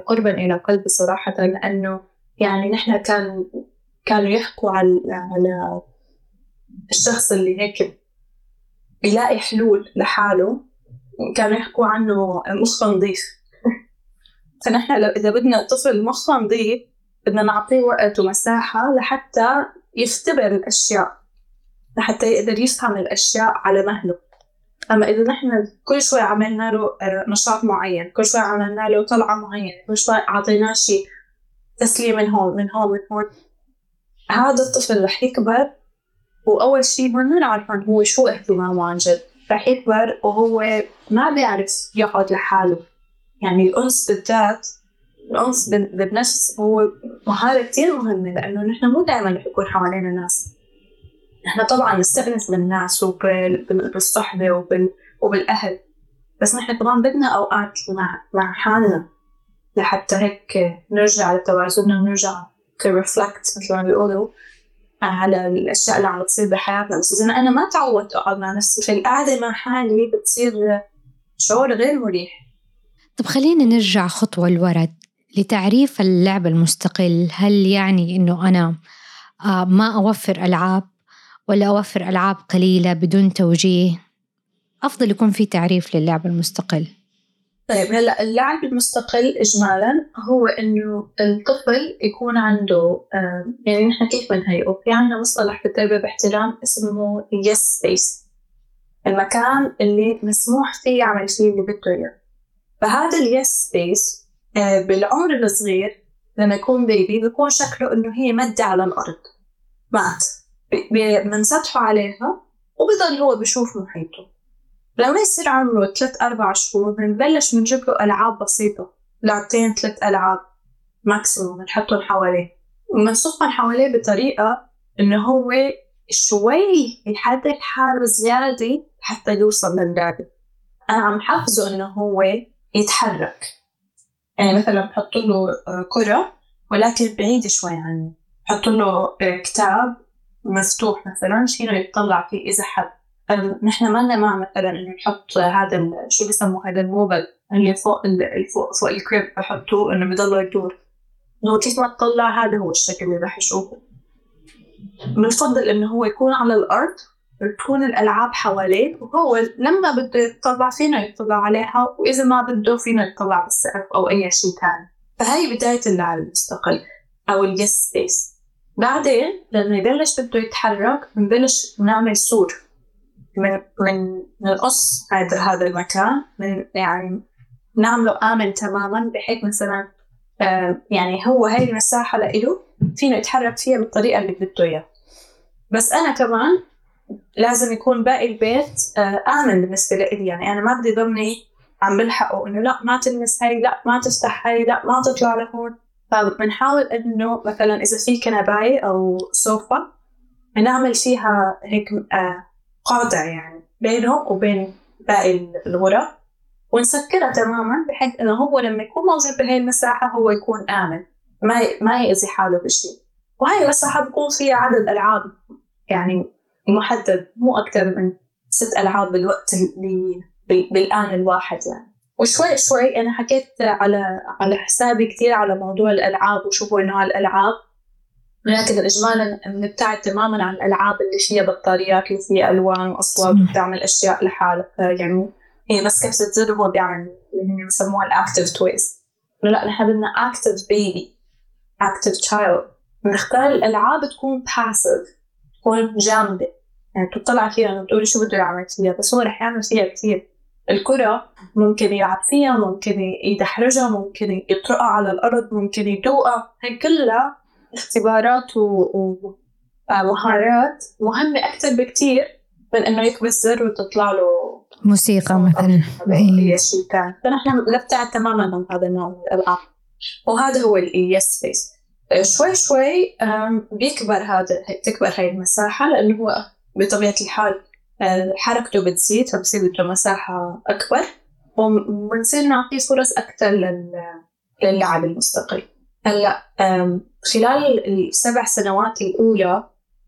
قربا إلى قلبي صراحة لأنه يعني نحن كان كانوا يحكوا على على الشخص اللي هيك يلاقي حلول لحاله كانوا يحكوا عنه مخ نظيف. فنحن إذا بدنا طفل مخ نظيف بدنا نعطيه وقت ومساحة لحتى يختبر الأشياء لحتى يقدر يفهم الأشياء على مهله. أما إذا نحن كل شوي عملنا له نشاط معين كل شوي عملنا له طلعة معينة كل شوي أعطيناه شيء تسلية من هون من هون من هون. هذا الطفل رح يكبر وأول شيء ما نعرف عن هو شو اهتمامه عن جد. رح يكبر وهو ما بيعرف يقعد لحاله. يعني الأنس بالذات الأنس بالنفس هو مهارة كتير مهمة لأنه نحن مو دائما رح يكون حوالينا ناس. نحن طبعا نستأنس بالناس وبالصحبة وبال... وبالأهل. بس نحن كمان بدنا أوقات مع مع حالنا. لحتى هيك نرجع لتوازننا ونرجع كرفلكت مثل ما بيقولوا على الأشياء اللي عم تصير بحياتنا. بس إذا أنا ما تعودت أقعد مع نفسي في القعدة مع حالي بتصير شعور غير مريح. طب خلينا نرجع خطوة لورا لتعريف اللعب المستقل. هل يعني إنه أنا آه، ما أوفر ألعاب ولا أوفر ألعاب قليلة بدون توجيه؟ أفضل يكون في تعريف للعب المستقل. طيب هلأ اللعب المستقل اجمالا هو إنه الطفل يكون عنده يعني نحن كيف بنهيئه؟ في عندنا مصطلح في التربيه باحترام اسمه yes space المكان اللي مسموح فيه يعمل فيه اللي بده إياه. فهذا ال yes space آه، بالعمر الصغير لما يكون baby بيكون شكله إنه هي مدة على الأرض. مات. بنسطحه عليها وبضل هو بشوف محيطه. لما يصير عمره ثلاث أربع شهور بنبلش بنجيب له ألعاب بسيطة. لعبتين ثلاث ألعاب ماكسيموم بنحطهم حواليه. وبنصفهم حواليه بطريقة إنه هو شوي يحرك حاله زيادة حتى يوصل للعبة. أنا عم حفزه إنه هو يتحرك. يعني مثلا بحط له كرة ولكن بعيد شوي عني بحط له كتاب مفتوح مثلا شيء يطلع فيه إذا حب. نحن ما لنا مع مثلا إنه نحط هذا شو بسموه هذا الموبل اللي فوق اللي فوق فوق الكريب بحطوه إنه بضل يدور. إنه كيف ما تطلع هذا هو الشكل اللي راح يشوفه. بنفضل إنه هو يكون على الأرض تكون الألعاب حواليه وهو لما بده يطلع فينا يطلع عليها وإذا ما بده فينا يطلع بالسقف أو أي شيء ثاني فهي بداية اللعب المستقل أو ال yes space بعدين لما يبلش بده يتحرك بنبلش نعمل سور. من من نقص هذا هذا المكان من يعني نعمله آمن تماما بحيث مثلا آه يعني هو هاي المساحة لإله فينا يتحرك فيها بالطريقة اللي بده إياها. بس أنا كمان لازم يكون باقي البيت آه آمن بالنسبة لإلي. يعني أنا ما بدي ضمني عم بلحقه إنه لا ما تلمس هاي لا ما تفتح هاي لا ما تطلع لهون. فبنحاول إنه مثلا إذا في كنباية أو سوفا نعمل فيها هيك آه قاطع يعني بينه وبين باقي الغرف ونسكرها تماما بحيث إنه هو لما يكون موجود بهي المساحة هو يكون آمن ما ما يأذي حاله بشيء وهي المساحة بكون فيها عدد ألعاب يعني محدد مو أكثر من ست ألعاب بالوقت اللي بالآن الواحد يعني. وشوي شوي أنا حكيت على على حسابي كثير على موضوع الألعاب وشو هو نوع الألعاب. ولكن إجمالا نبتعد تماما عن الألعاب اللي فيها بطاريات اللي فيها ألوان وأصوات وبتعمل أشياء لحالها يعني هي بس كبسة زر وهو بيعمل اللي هم بسموها ال active toys لا نحن بدنا active baby active child بنختار الألعاب تكون passive تكون جامدة. يعني تطلع فيها وتقولي شو بده يعمل فيها بس هو رح يعمل فيها كثير الكرة ممكن يلعب فيها ممكن يدحرجها ممكن يطرقها على الأرض ممكن يدوقها. هي كلها اختبارات ومهارات مهمة أكثر بكثير من إنه يكبس زر وتطلع له موسيقى مثلا. أي شيء ثاني فنحن نبتعد تماما عن هذا النوع من الألعاب. وهذا هو اليس فيس شوي شوي بيكبر هذا تكبر هاي المساحة لأنه هو بطبيعة الحال آه، حركته بتزيد فبصير بده مساحة أكبر. وبنصير نعطيه فرص أكثر للعب المستقل. هلأ خلال السبع سنوات الأولى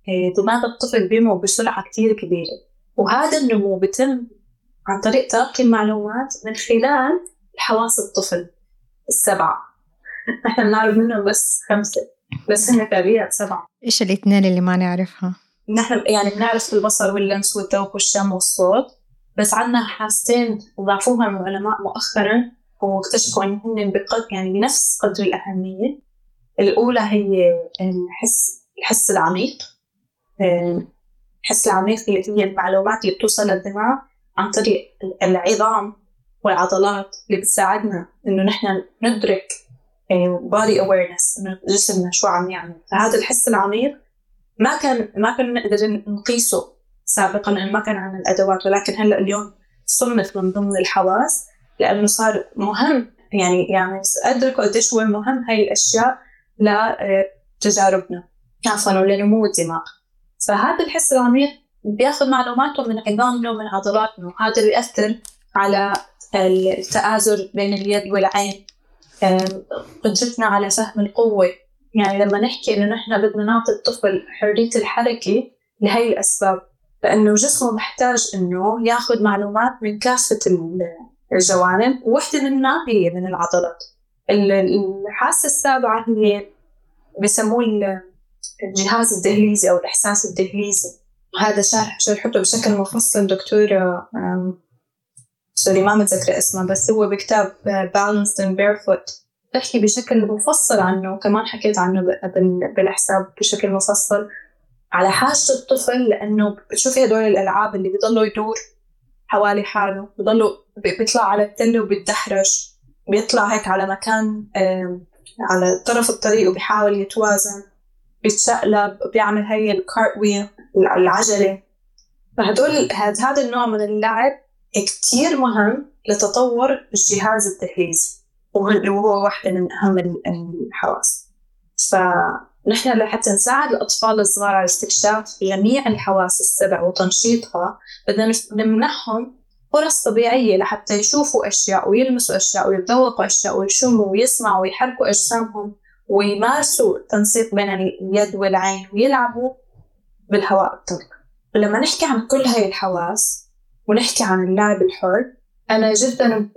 إيه، دماغ الطفل بينمو بسرعة كتير كبيرة. وهذا النمو بتم عن طريق تلقي المعلومات من خلال حواس الطفل السبعة. إحنا بنعرف منهم بس خمسة بس هن فعليا سبعة. إيش الاثنين اللي ما نعرفها؟ نحن يعني بنعرف البصر واللمس والذوق والشم والصوت بس عندنا حاستين ضافوها العلماء مؤخرا وإكتشفوا إن هن بقدر يعني بنفس قدر الأهمية. الأولى هي الحس الحس العميق. الحس العميق هي المعلومات اللي بتوصل للدماغ عن طريق العظام والعضلات اللي بتساعدنا إنه نحن ندرك بودي اويرنس إنه جسمنا شو عم يعمل. فهذا الحس العميق ما كان ما كنا نقدر نقيسه سابقا لأنه ما كان عندنا الأدوات. ولكن هلأ اليوم صنف من ضمن الحواس لأنه صار مهم يعني يعني ادركوا قديش هو مهم هاي الأشياء لتجاربنا عفوا ولنمو الدماغ فهذا الحس العميق بياخذ معلوماته من عظامنا ومن عضلاتنا وهذا بيأثر على التآزر بين اليد والعين. قدرتنا على فهم القوة. يعني لما نحكي إنه نحن بدنا نعطي الطفل حرية الحركة لهي الأسباب لأنه جسمه محتاج إنه ياخذ معلومات من كافة الجوانب. وحدة منها هي من العضلات. الحاسة السابعة هي بسموه الجهاز الدهليزي أو الإحساس الدهليزي. هذا شرح شرحته بشكل مفصل دكتورة سوري ما متذكرة اسمه بس هو بكتاب Balanced and Barefoot. بحكي بشكل مفصل عنه وكمان حكيت عنه بالحساب بشكل مفصل على حاجة الطفل لأنه بتشوفي هدول الألعاب اللي بيضلوا يدور حوالي حاله بضلوا بيطلع على التلة وبيتدحرج. بيطلع هيك على مكان على طرف الطريق وبيحاول يتوازن بيتشقلب بيعمل هي الكارت ويل العجلة. فهدول هذا النوع من اللعب كتير مهم لتطور الجهاز التحليزي وهو واحدة من أهم الحواس. فنحن لحتى نساعد الأطفال الصغار على استكشاف جميع الحواس السبع وتنشيطها بدنا نمنحهم فرص طبيعية لحتى يشوفوا أشياء ويلمسوا أشياء ويتذوقوا أشياء ويشموا ويسمعوا ويحركوا أجسامهم ويمارسوا التنسيق بين اليد والعين ويلعبوا بالهواء الطلق. ولما نحكي عن كل هاي الحواس ونحكي عن اللعب الحر أنا جدا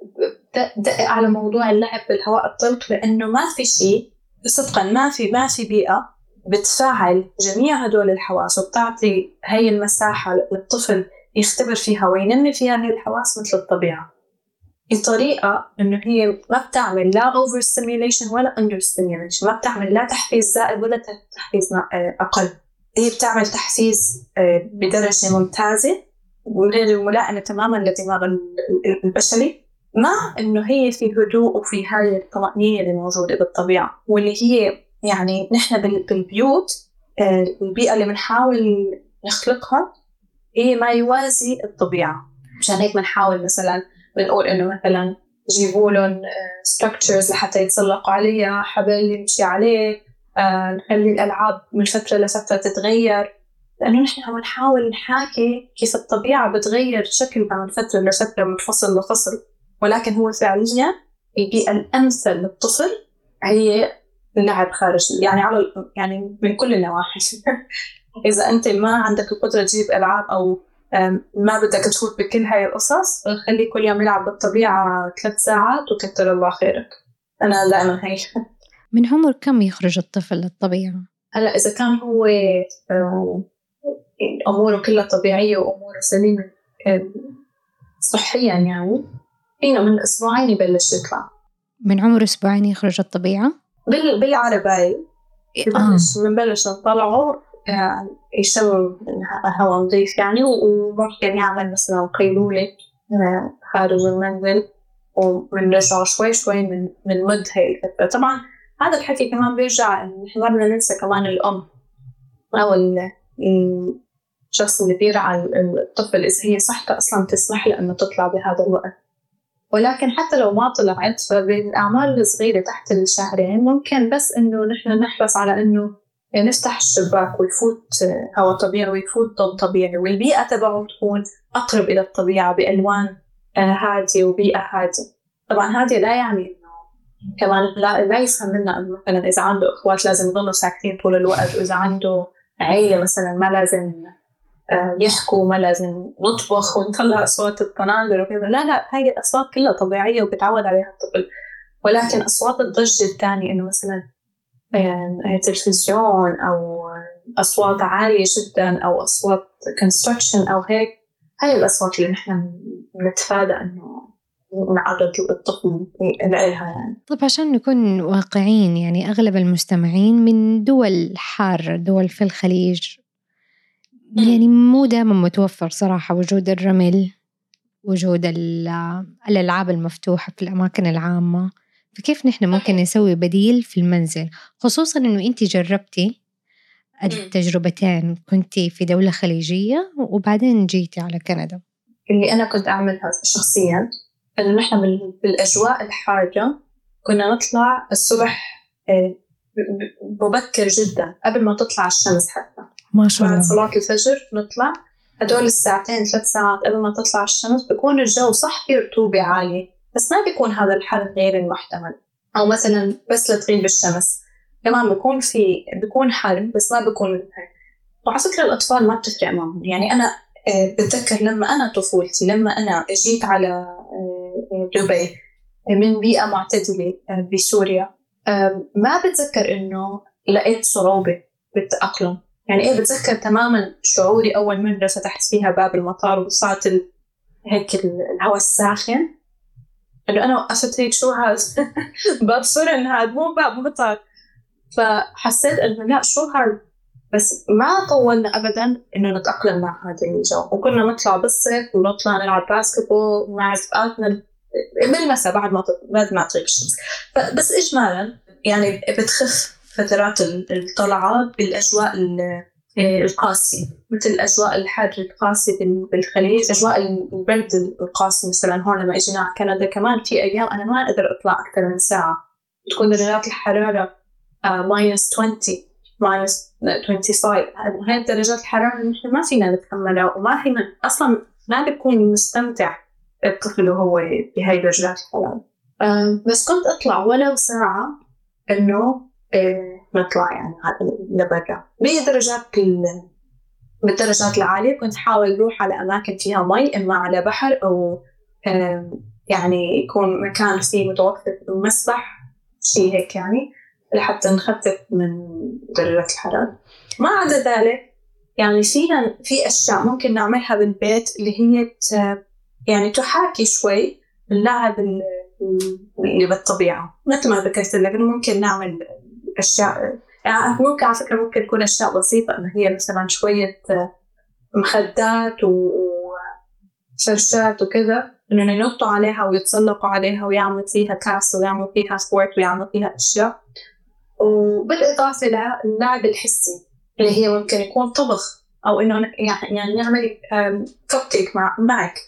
دقق على موضوع اللعب بالهواء الطلق لأنه ما في شيء صدقا ما في ما في بيئة بتفاعل جميع هدول الحواس وبتعطي هاي المساحة للطفل يختبر فيها وينمي فيها هاي الحواس مثل الطبيعة. بطريقة إنه هي ما بتعمل لا over stimulation ولا under stimulation ما بتعمل لا تحفيز زائد ولا تحفيز أقل. هي بتعمل تحفيز آه، بدرجة ممتازة وغير ملائمة تماما للدماغ البشري. مع إنه هي في هدوء وفي هاي الطمأنينة اللي موجودة بالطبيعة واللي هي يعني نحن بالبيوت آه، البيئة اللي بنحاول نخلقها هي ما يوازي الطبيعة. مشان هيك بنحاول مثلا بنقول إنه مثلا جيبوا لهم ستراكتشرز لحتى يتسلقوا عليها حبل يمشي عليه آه نخلي الألعاب من فترة لفترة تتغير. لأنه نحن عم نحاول نحاكي كيف الطبيعة بتغير شكلها من فترة لفترة من فصل لفصل. ولكن هو فعليا البيئة الأمثل للطفل هي اللعب خارج يعني على يعني من كل النواحي. [laughs] إذا أنت ما عندك القدرة تجيب ألعاب أو ما بدك تفوت بكل هاي القصص خلي كل يوم يلعب بالطبيعة ثلاث ساعات وكتر الله خيرك أنا دائما هيك من عمر كم يخرج الطفل للطبيعة؟ هلا إذا كان هو أموره كلها طبيعية وأموره سليمة صحيا يعني فينا من أسبوعين يبلش يطلع من عمر أسبوعين يخرج الطبيعة؟ بال بالعرباية بنبلش آه. بنبلش نطلعه يعني يشم هواء نظيف يعني وممكن يعمل مثلا قيلولة آه، خارج المنزل وبنرجع شوي شوي من من مد هاي الفترة طبعا هذا الحكي كمان بيرجع إنه ما بدنا ننسى كمان الأم أو الشخص اللي بيرعى الطفل إذا هي صحته أصلا تسمح له إنه تطلع بهذا الوقت. ولكن حتى لو ما طلعت فبالأعمال الصغيرة تحت الشهرين ممكن بس إنه نحن نحرص على إنه نفتح الشباك ويفوت هواء طبيعي ويفوت ضوء طبيعي. والبيئة تبعه تكون أقرب إلى الطبيعة بألوان آه، هادية وبيئة هادية. طبعا هادية لا يعني إنه كمان لا, لا يفهم منا إنه مثلا إذا عنده إخوات لازم يضلوا ساكتين طول الوقت وإذا عنده عيلة مثلا ما لازم آه، يحكوا ما لازم نطبخ ونطلع اصوات القنابل وكذا. لا لا هاي الأصوات كلها طبيعية وبتعود عليها الطفل. ولكن أصوات الضجة الثانية إنه مثلا آه، تلفزيون أو اصوات عالية جدا أو اصوات كونستركشن أو هيك. هاي الأصوات اللي نحن بنتفادى إنه نعرض الطفل لها يعني. طب عشان نكون واقعيين يعني أغلب المستمعين من دول حارة دول في الخليج. يعني مو دائما متوفر صراحة وجود الرمل وجود الألعاب المفتوحة في الأماكن العامة. فكيف نحن ممكن نسوي بديل في المنزل؟ خصوصا إنه أنت جربتي التجربتين كنتي في دولة خليجية وبعدين جيتي على كندا. اللي أنا كنت أعملها شخصيا إنه نحن بالأجواء الحارة كنا نطلع الصبح آه، مبكر جدا قبل ما تطلع الشمس حتى. ما شاء الله. بعد صلاة الفجر نطلع هدول الساعتين ثلاث ساعات قبل ما تطلع الشمس بيكون الجو صح في رطوبة عالية. بس ما بيكون هذا الحر غير المحتمل. أو مثلا بس لتغيب الشمس. كمان بيكون في بيكون حر بس ما بيكون وعلى فكرة الأطفال ما بتفرق معهم. يعني أنا آه، بتذكر لما أنا طفولتي لما أنا جيت على آه، دبي من بيئة معتدلة آه، بسوريا ما بتذكر إنه لقيت صعوبة بالتأقلم. يعني إيه بتذكر تماما شعوري أول مرة فتحت فيها باب المطار وصارت هيك الهواء الساخن؟ إنه أنا وقفت هيك شو هذا؟ [laughs] باب فرن هذا مو باب مطار فحسيت إنه لا شو هذا؟ بس ما طولنا ابدا إنه نتأقلم مع هذا الجو. وكنا نطلع بالصيف ونطلع نلعب باسكتبول مع رفقاتنا بالمساء بعد ما بعد ما تغيب الشمس. بس اجمالا يعني بتخف فترات الطلعة بالأجواء القاسية مثل الأجواء الحر القاسي بالخليج أجواء البرد القاسي مثلا. هون لما اجينا على كندا كمان في أيام أنا ما أقدر أطلع أكثر من ساعة. تكون درجات الحرارة minus uh, 20 minus 25 هاي درجات الحرارة نحن ما فينا نتحملها وما فينا أصلا ما بيكون مستمتع الطفل وهو بهاي درجات الحرارة. آه، بس كنت أطلع ولو ساعة إنه آه، نطلع يعني لبرا. بدرجات بالدرجات العالية. كنت حاول أروح على أماكن فيها مي إما على بحر أو يعني يكون مكان فيه متوفر مسبح شيء هيك يعني لحتى نخفف من درجات الحرارة. ما عدا ذلك يعني فينا في أشياء ممكن نعملها بالبيت اللي هي يعني تحاكي شوي اللعب اللي بالطبيعة. مثل ما ذكرت لك ممكن نعمل أشياء. يعني ممكن على فكرة ممكن تكون أشياء بسيطة إنه هي مثلا شوية مخدات وفرشات وكذا إنه ينطوا عليها ويتسلقوا عليها ويعملوا فيها كاس ويعملوا فيها سبورت ويعملوا فيها أشياء. وبالإضافة للعب الحسي اللي هي ممكن يكون طبخ أو إنه يعني نعمل كب كيك مع معك.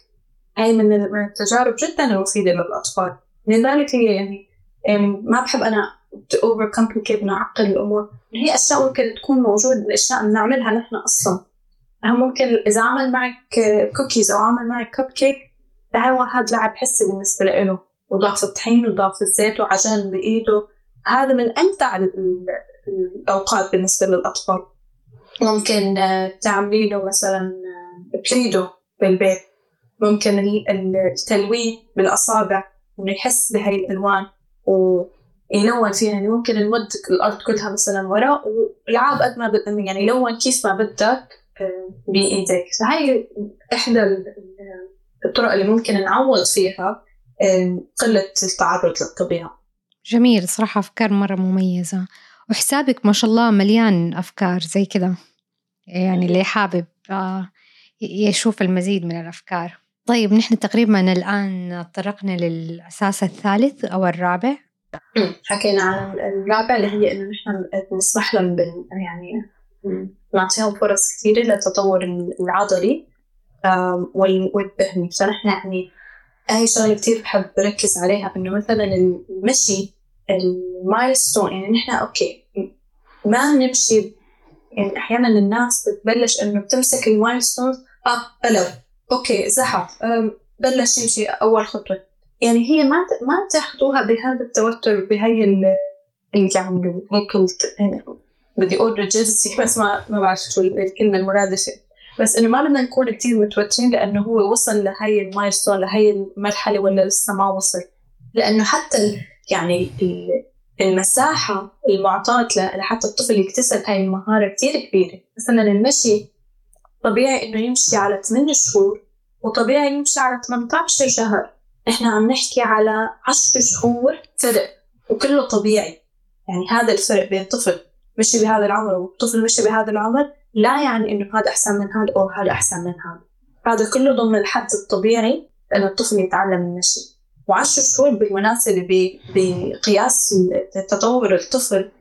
هاي من التجارب جدا المفيدة للأطفال. لذلك هي يعني ما بحب أنا overcomplicate نعقد الأمور. هي أشياء ممكن تكون موجودة الأشياء اللي نعملها نحن أصلا. ممكن إذا عمل معك كوكيز أو عمل معك كب كيك هو هذا لعب حسي بالنسبة له. وضاف الطحين وضاف الزيت وعجن بإيده. هذا من أمتع الأوقات بالنسبة للأطفال. ممكن آه، تعملي له مثلا بليدو آه، بالبيت. ممكن التلوين بالأصابع إنه يحس بهاي الألوان. ويلون فيها يعني ممكن نمد الأرض كلها مثلا وراء ويلعب قد ما يعني يلون كيف ما بدك آه، بإيدك فهي إحدى الطرق اللي ممكن نعوض فيها قلة التعرض للطبيعة جميل صراحة أفكار مرة مميزة. وحسابك ما شاء الله مليان أفكار زي كذا. يعني اللي حابب آه، يشوف المزيد من الأفكار. طيب نحن تقريبا الآن طرقنا للأساس الثالث أو الرابع. حكينا عن الرابع اللي هي إنه نحن نسمح لهم بال يعني نعطيهم فرص كثيرة للتطور العضلي والذهني فنحن يعني هاي شغلة كتير بحب بركز عليها إنه مثلا المشي ال milestone يعني نحن okay ما نمشي يعني أحيانا الناس بتبلش إنه بتمسك ال milestone آه بلو okay زحف بلش يمشي أول خطوة. يعني هي ما ما تاخذوها بهذا التوتر بهي عم هيك بدي أقول ريجيدتي بس ما ما بعرف شو الكلمة المرادفة. بس إنه ما بدنا نكون كثير متوترين لأنه هو وصل لهي المايلستون لهي المرحله ولا لسه ما وصل. لأنه حتى يعني المساحة المعطاة لحتى الطفل يكتسب هاي المهارة كتير كبيرة. مثلا المشي طبيعي إنه يمشي على 8 شهور وطبيعي يمشي على 18 شهر. إحنا عم نحكي على 10 شهور فرق وكله طبيعي. يعني هذا الفرق بين طفل مشي بهذا العمر وطفل مشي بهذا العمر لا يعني إنه هذا أحسن من هذا أو هذا أحسن من هذا. هذا كله ضمن الحد الطبيعي إنه الطفل يتعلم المشي. وعشر شهور بالمناسبة بقياس تطور الطفل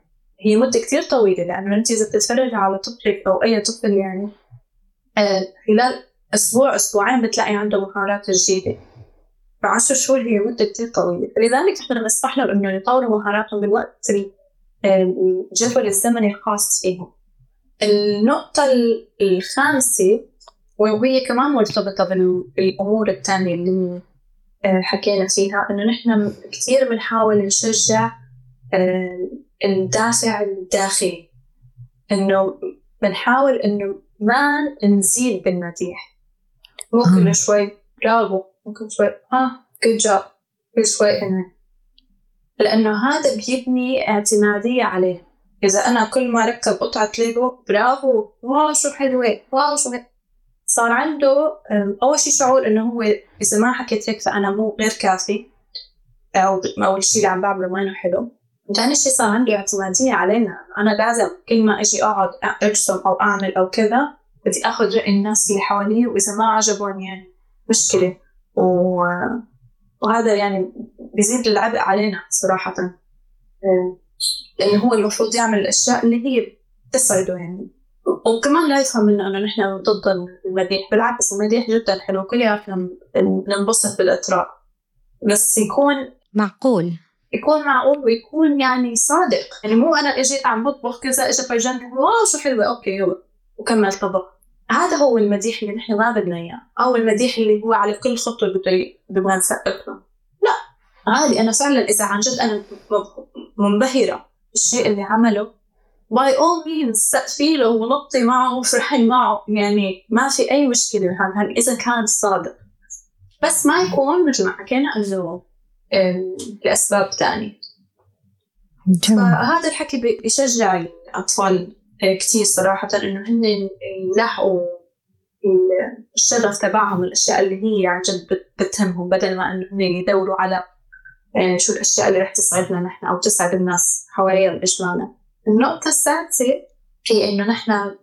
هي مدة كتير طويلة لأنه أنت إذا بتتفرجي على طفلك أو أي طفل يعني آه، خلال أسبوع أسبوعين بتلاقي عنده مهارات جديدة. فعشر شهور هي مدة كتير طويلة. فلذلك إحنا بنسمح لهم إنه يطوروا مهاراتهم بالوقت الجدول الزمني الخاص فيهم النقطة الخامسة وهي كمان مرتبطة بالأمور الثانية اللي آه، حكينا فيها إنه نحن كثير بنحاول نشجع آه، الدافع الداخلي. إنه بنحاول إنه ما نزيد بالمديح ممكن. شوي برافو. ممكن شوي. آه. good job شوي إنه لأنه هذا بيبني اعتمادية عليه. إذا أنا كل ما ركب قطعة ليجو برافو. wow شو حلوة. wow شو حلوة. صار عنده أول شيء شعور إنه هو إذا ما حكيت هيك فأنا مو غير كافي. أو أو الشيء اللي عم بعمله ما إنه حلو. ثاني شيء صار عنده اعتمادية علينا. أنا لازم كل ما أجي أقعد أرسم أو أعمل أو كذا بدي آخذ رأي الناس اللي حوالي وإذا ما عجبهم يعني. مشكلة. و... وهذا يعني بيزيد العبء علينا صراحة. لأنه هو المفروض يعمل الأشياء اللي هي تسعده يعني. وكمان لا يفهم منا انه نحن ضد المديح. بالعكس المديح جدا حلو. كلياتنا ننبسط بالاطراء بس يكون معقول. يكون معقول ويكون يعني صادق. يعني مو أنا اجيت عم بطبخ كذا اجى فرجاني wow شو حلوة. okay يلا. وكمل طبخ هذا هو المديح اللي نحن ما بدنا إياه. أو المديح اللي هو على كل خطوة بده بده نسقف له لا. عادي أنا فعلا إذا عن جد أنا منبهرة بالشيء اللي عمله by all means سقفي له ونطي معه وفرحي معه. يعني ما في أي مشكلة بهذا إذا كان صادق. بس ما يكون مثل ما حكينا إنه لأسباب ثانية فهذا الحكي بيشجع الأطفال كثير صراحة إنه هن يلاحقوا الشغف تبعهم الأشياء اللي هي عن جد بتهمهم بدل ما إنه هن يدوروا على يعني شو الأشياء اللي رح تسعدنا نحن أو تسعد الناس حوالينا باجمالا النقطة السادسة هي إنه نحن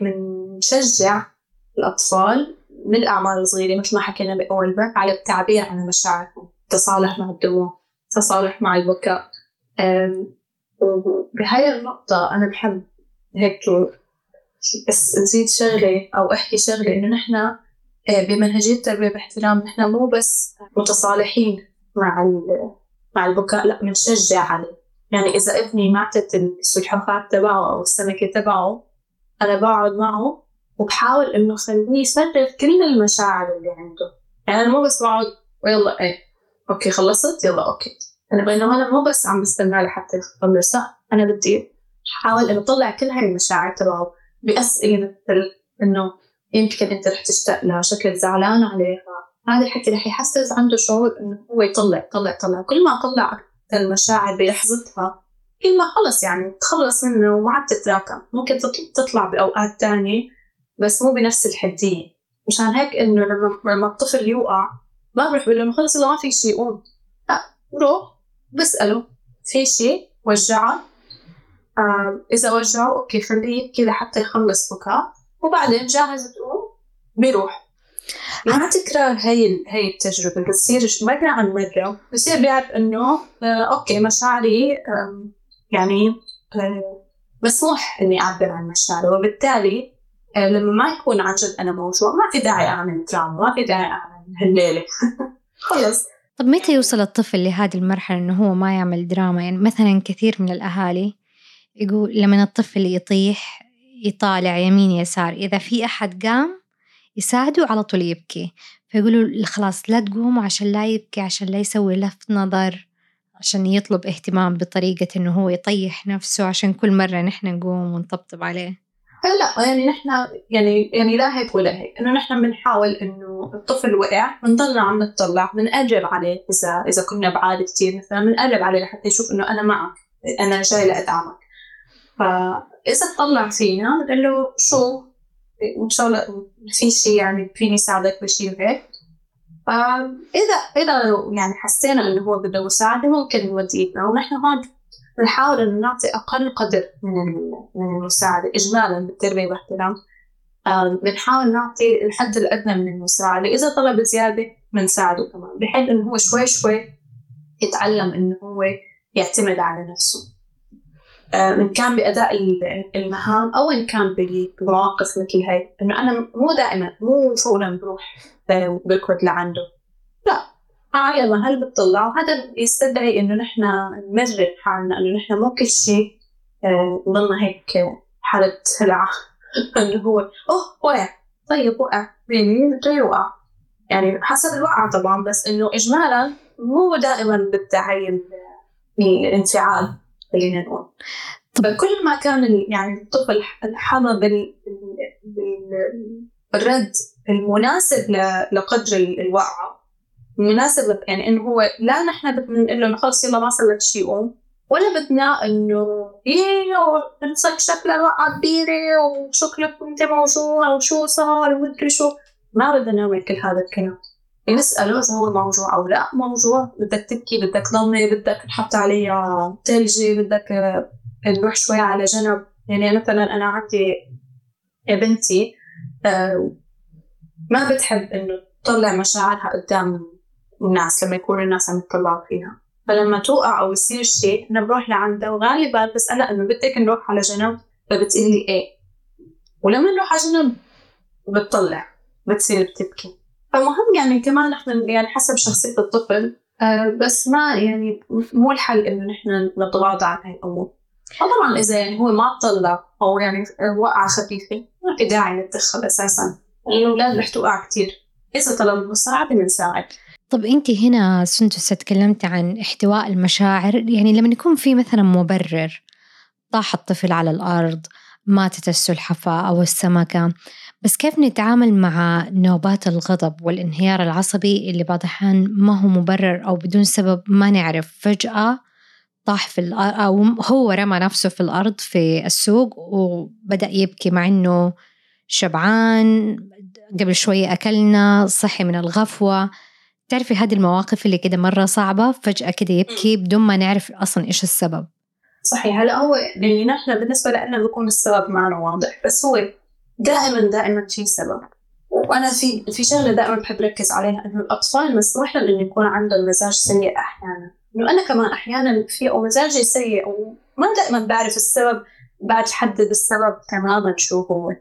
بنشجع الأطفال من الأعمار الصغيرة مثل ما حكينا بأول على التعبير عن مشاعرهم التصالح مع الدموع التصالح مع البكاء. وبهاي النقطة أنا بحب هيك بس نزيد شغلة أو أحكي شغلة إنه نحن آه، بمنهجية التربية باحترام نحن مو بس متصالحين مع مع البكاء لا بنشجع عليه. يعني إذا ابني ماتت السلحفاة تبعه أو السمكة تبعه أنا بقعد معه وبحاول إنه خليه يفرغ كل المشاعر اللي عنده. يعني أنا مو بس بقعد ويلا إيه okay خلصت يلا okay. أنا بينما أنا مو بس عم بستنى لحتى يخلص. لا أنا بدي أحاول إنه أطلع كل هاي المشاعر تبعه بأسئلة مثل إنه يمكن أنت رح تشتاق لها شكلك زعلان عليها. هذا الحكي رح يحسس عنده شعور إنه هو يطلع يطلع يطلع كل ما طلع المشاعر بلحظتها كل ما خلص يعني تخلص منه وما عاد تتراكم. ممكن تطلع بأوقات تانية بس مو بنفس الحدية. مشان هيك إنه لما لما الطفل يوقع ما بروح بقول له خلص ما في شيء قوم. لا بروح بسأله. في شيء وجعه. آه إذا وجعه okay خليه يبكي لحتى يخلص بكاء وبعدين جاهز تقوم بيروح. مع تكرار هي هي التجربة بتصير مرة عن مرة بصير بيعرف إنه آه okay مشاعري يعني آه مسموح إني أعبر عن مشاعري. وبالتالي آه لما ما يكون عن جد أنا موجوع ما في داعي أعمل دراما ما في داعي أعمل هالليلة. [laughs] خلص. طب متى يوصل الطفل لهذه المرحلة إنه هو ما يعمل دراما يعني مثلا كثير من الأهالي يقول لما الطفل يطيح يطالع يمين يسار إذا في أحد قام يساعده على طول يبكي. فيقولوا خلاص لا تقوموا عشان لا يبكي عشان لا يسوي لفت نظر عشان يطلب اهتمام بطريقة إنه هو يطيح نفسه عشان كل مرة نحن نقوم ونطبطب عليه. هلا يعني نحن يعني يعني لا هيك ولا هيك إنه نحن بنحاول إنه الطفل وقع بنضلنا عم نطلع بنقرب عليه إذا إذا كنا بعاد كثير مثلا بنقرب عليه لحتى يشوف إنه أنا معك أنا جاي لأدعمك. فإذا طلع فينا بنقول له شو؟ إن شاء الله في شيء يعني فيني ساعدك بشيء هيك فإذا إذا يعني حسينا إنه هو بده مساعدة ممكن نوديه ونحن هون بنحاول إنه نعطي أقل قدر من من المساعدة اجمالا بالتربية والاحترام بنحاول نعطي الحد الأدنى من المساعدة. إذا طلب زياده بنساعده كمان بحيث إنه هو شوي شوي يتعلم إنه هو يعتمد على نفسه. إن كان بأداء المهام أو إن كان بمواقف مثل هاي. إنه أنا مو دائما مو فورا بروح بركض لعنده. لا. آه يلا هل بتطلع؟ وهذا يستدعي إنه نحن نمرن حالنا إنه نحن مو كل شيء آه، هيك حالة هلع [laughs] إنه هو أوه وقع. طيب وقع. يعني جاي وقع. يعني حسب الوقعة طبعا بس إنه إجمالا مو دائما بالتعين الانفعال. خلينا نقول. فكل ما كان يعني الطفل حظى بال... بالرد المناسب لقدر الوقعة مناسب يعني إنه هو لا نحن بدنا نقول له خلص يلا ما صار لك شيء قوم ولا بدنا إنه يي امسك شكلها وقعة كبيرة وشكلك انت موجوع وشو صار ومدري شو ما بدنا نعمل كل هذا الكلام نسأله إذا هو موجوع أو لا. موجوع بدك تبكي بدك تلمي بدك تحط عليها تلجي بدك نروح شوي على جنب. يعني مثلا أنا عندي بنتي آه، ما بتحب إنه تطلع مشاعرها قدام الناس لما يكون الناس عم يطلعوا فيها. فلما توقع أو يصير شيء أنا بروح لعندها وغالبا بسألها إنه بدك نروح على جنب؟ فبتقول لي إيه. ولما نروح على جنب بتطلع بتصير تبكي فمهم يعني كمان نحن يعني حسب شخصية الطفل آه بس ما يعني مو الحل إنه نحن نتغاضى عن هاي الأمور. طبعا إذا يعني هو ما طلع أو يعني وقعة خفيفة ما في داعي نتدخل أساسا. الأولاد رح توقع كثير إذا طلب المساعدة بنساعد طب أنت هنا سندس تكلمت عن احتواء المشاعر. يعني لما يكون في مثلا مبرر طاح الطفل على الأرض ماتت السلحفاة أو السمكة بس كيف نتعامل مع نوبات الغضب والانهيار العصبي اللي بعض الأحيان ما هو مبرر أو بدون سبب ما نعرف؟ فجأة طاح في الأرض أو هو رمى نفسه في الأرض في السوق وبدأ يبكي مع إنه شبعان قبل شوية أكلنا صحي من الغفوة. تعرفي هذه المواقف اللي كده مرة صعبة فجأة كده يبكي بدون ما نعرف أصلا إيش السبب. صحيح. هلا هو يعني نحن بالنسبة لنا بيكون السبب معنا واضح بس هو دائما دائما في سبب. وأنا في في شغلة دائما بحب ركز عليها إنه الأطفال مسموح لهم انه يكون عندهم مزاج سيء أحيانا. إنه أنا كمان أحيانا في مزاجي سيء وما دائما بعرف السبب بعد حدد السبب تماما شو هو.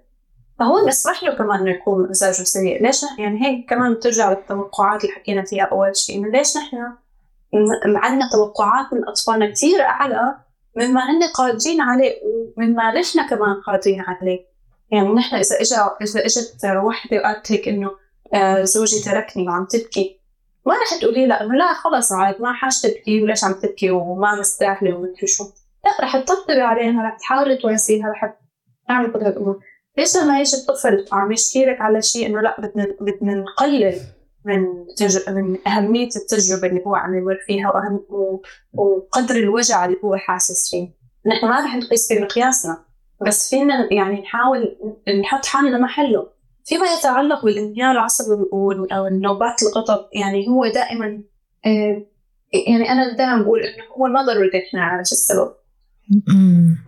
فهو مسمح له كمان إنه يكون مزاجه سيء. ليش يعني هيك كمان بترجع للتوقعات اللي حكينا فيها أول شيء إنه ليش نحن عندنا توقعات من أطفالنا كثير أعلى مما هن قادرين عليه ومما نحن كمان قادرين عليه. يعني نحن إذا إجا إذا إجت وحدة وقالت لك إنه آه، زوجي تركني وعم تبكي ما رح تقولي لا إنه لا خلص عاد ما حاج تبكي وليش عم تبكي وما مستاهلة ومدري شو. لا رح تطبطبي عليها رح تحاولي تواسيها رح تعمل كل هالأمور ليش لما يجي الطفل عم يشكي لك على شيء إنه لا بدنا بدنا نقلل من. من أهمية التجربة اللي هو عم يمر فيها وأهم وقدر الوجع اللي هو حاسس فيه. نحن ما رح نقيس في مقياسنا بس فينا يعني نحاول نحط حالنا محله فيما يتعلق بالانهيار العصبي أو النوبات الغضب يعني هو دائما آه، يعني أنا دائما بقول إنه هو ما ضروري نحن نعرف السبب.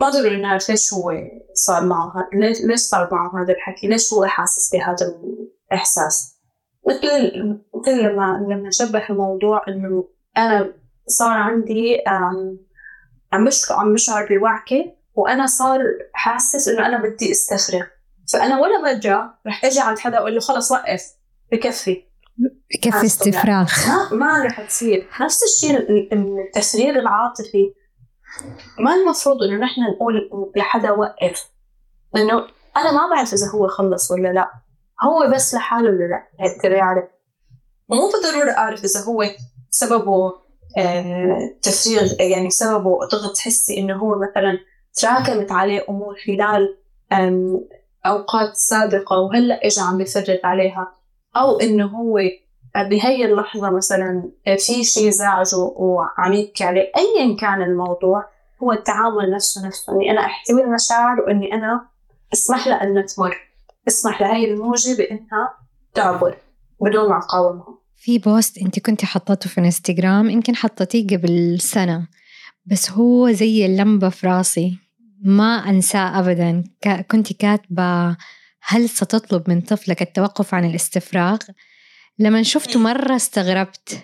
ما ضروري نعرف ليش هو صار معه ليش صار معه هذا الحكي؟ ليش هو حاسس بهذا الإحساس؟ مثل مثل لما لما شبه الموضوع إنه أنا صار عندي عم بشعر عم بشعر بوعكة وأنا صار حاسس إنه أنا بدي أستفرغ. فأنا ولا برجع رح أجي عند حدا أقول له خلص وقف بكفي. بكفي استفراغ. [laughs] ما, ما رح تصير. نفس الشيء التفريغ العاطفي. ما المفروض إنه نحن نقول لحدا وقف. لأنه أنا ما بعرف إذا هو خلص ولا لا. هو بس لحاله ولا لا ترى يعرف مو بالضرورة أعرف إذا هو سببه آه تفريغ يعني سببه ضغط حسي إنه هو مثلا تراكمت عليه أمور خلال أوقات سابقة وهلأ إجا عم بفرد عليها. أو إنه هو بهي اللحظة مثلا في شيء زعجه وعم يبكي عليه أيا كان الموضوع هو التعامل نفسه نفسه. إني أنا أحتوي المشاعر وإني أنا أسمح لها إنها تمر. أسمح لهي الموجة بإنها تعبر بدون ما أقاومها. في بوست أنت كنت حطته في إنستغرام يمكن حطيتيه قبل سنة بس هو زي اللمبة في راسي. ما أنساه أبدا. كنت كاتبة هل ستطلب من طفلك التوقف عن الاستفراغ؟ لما شفته مرة استغربت.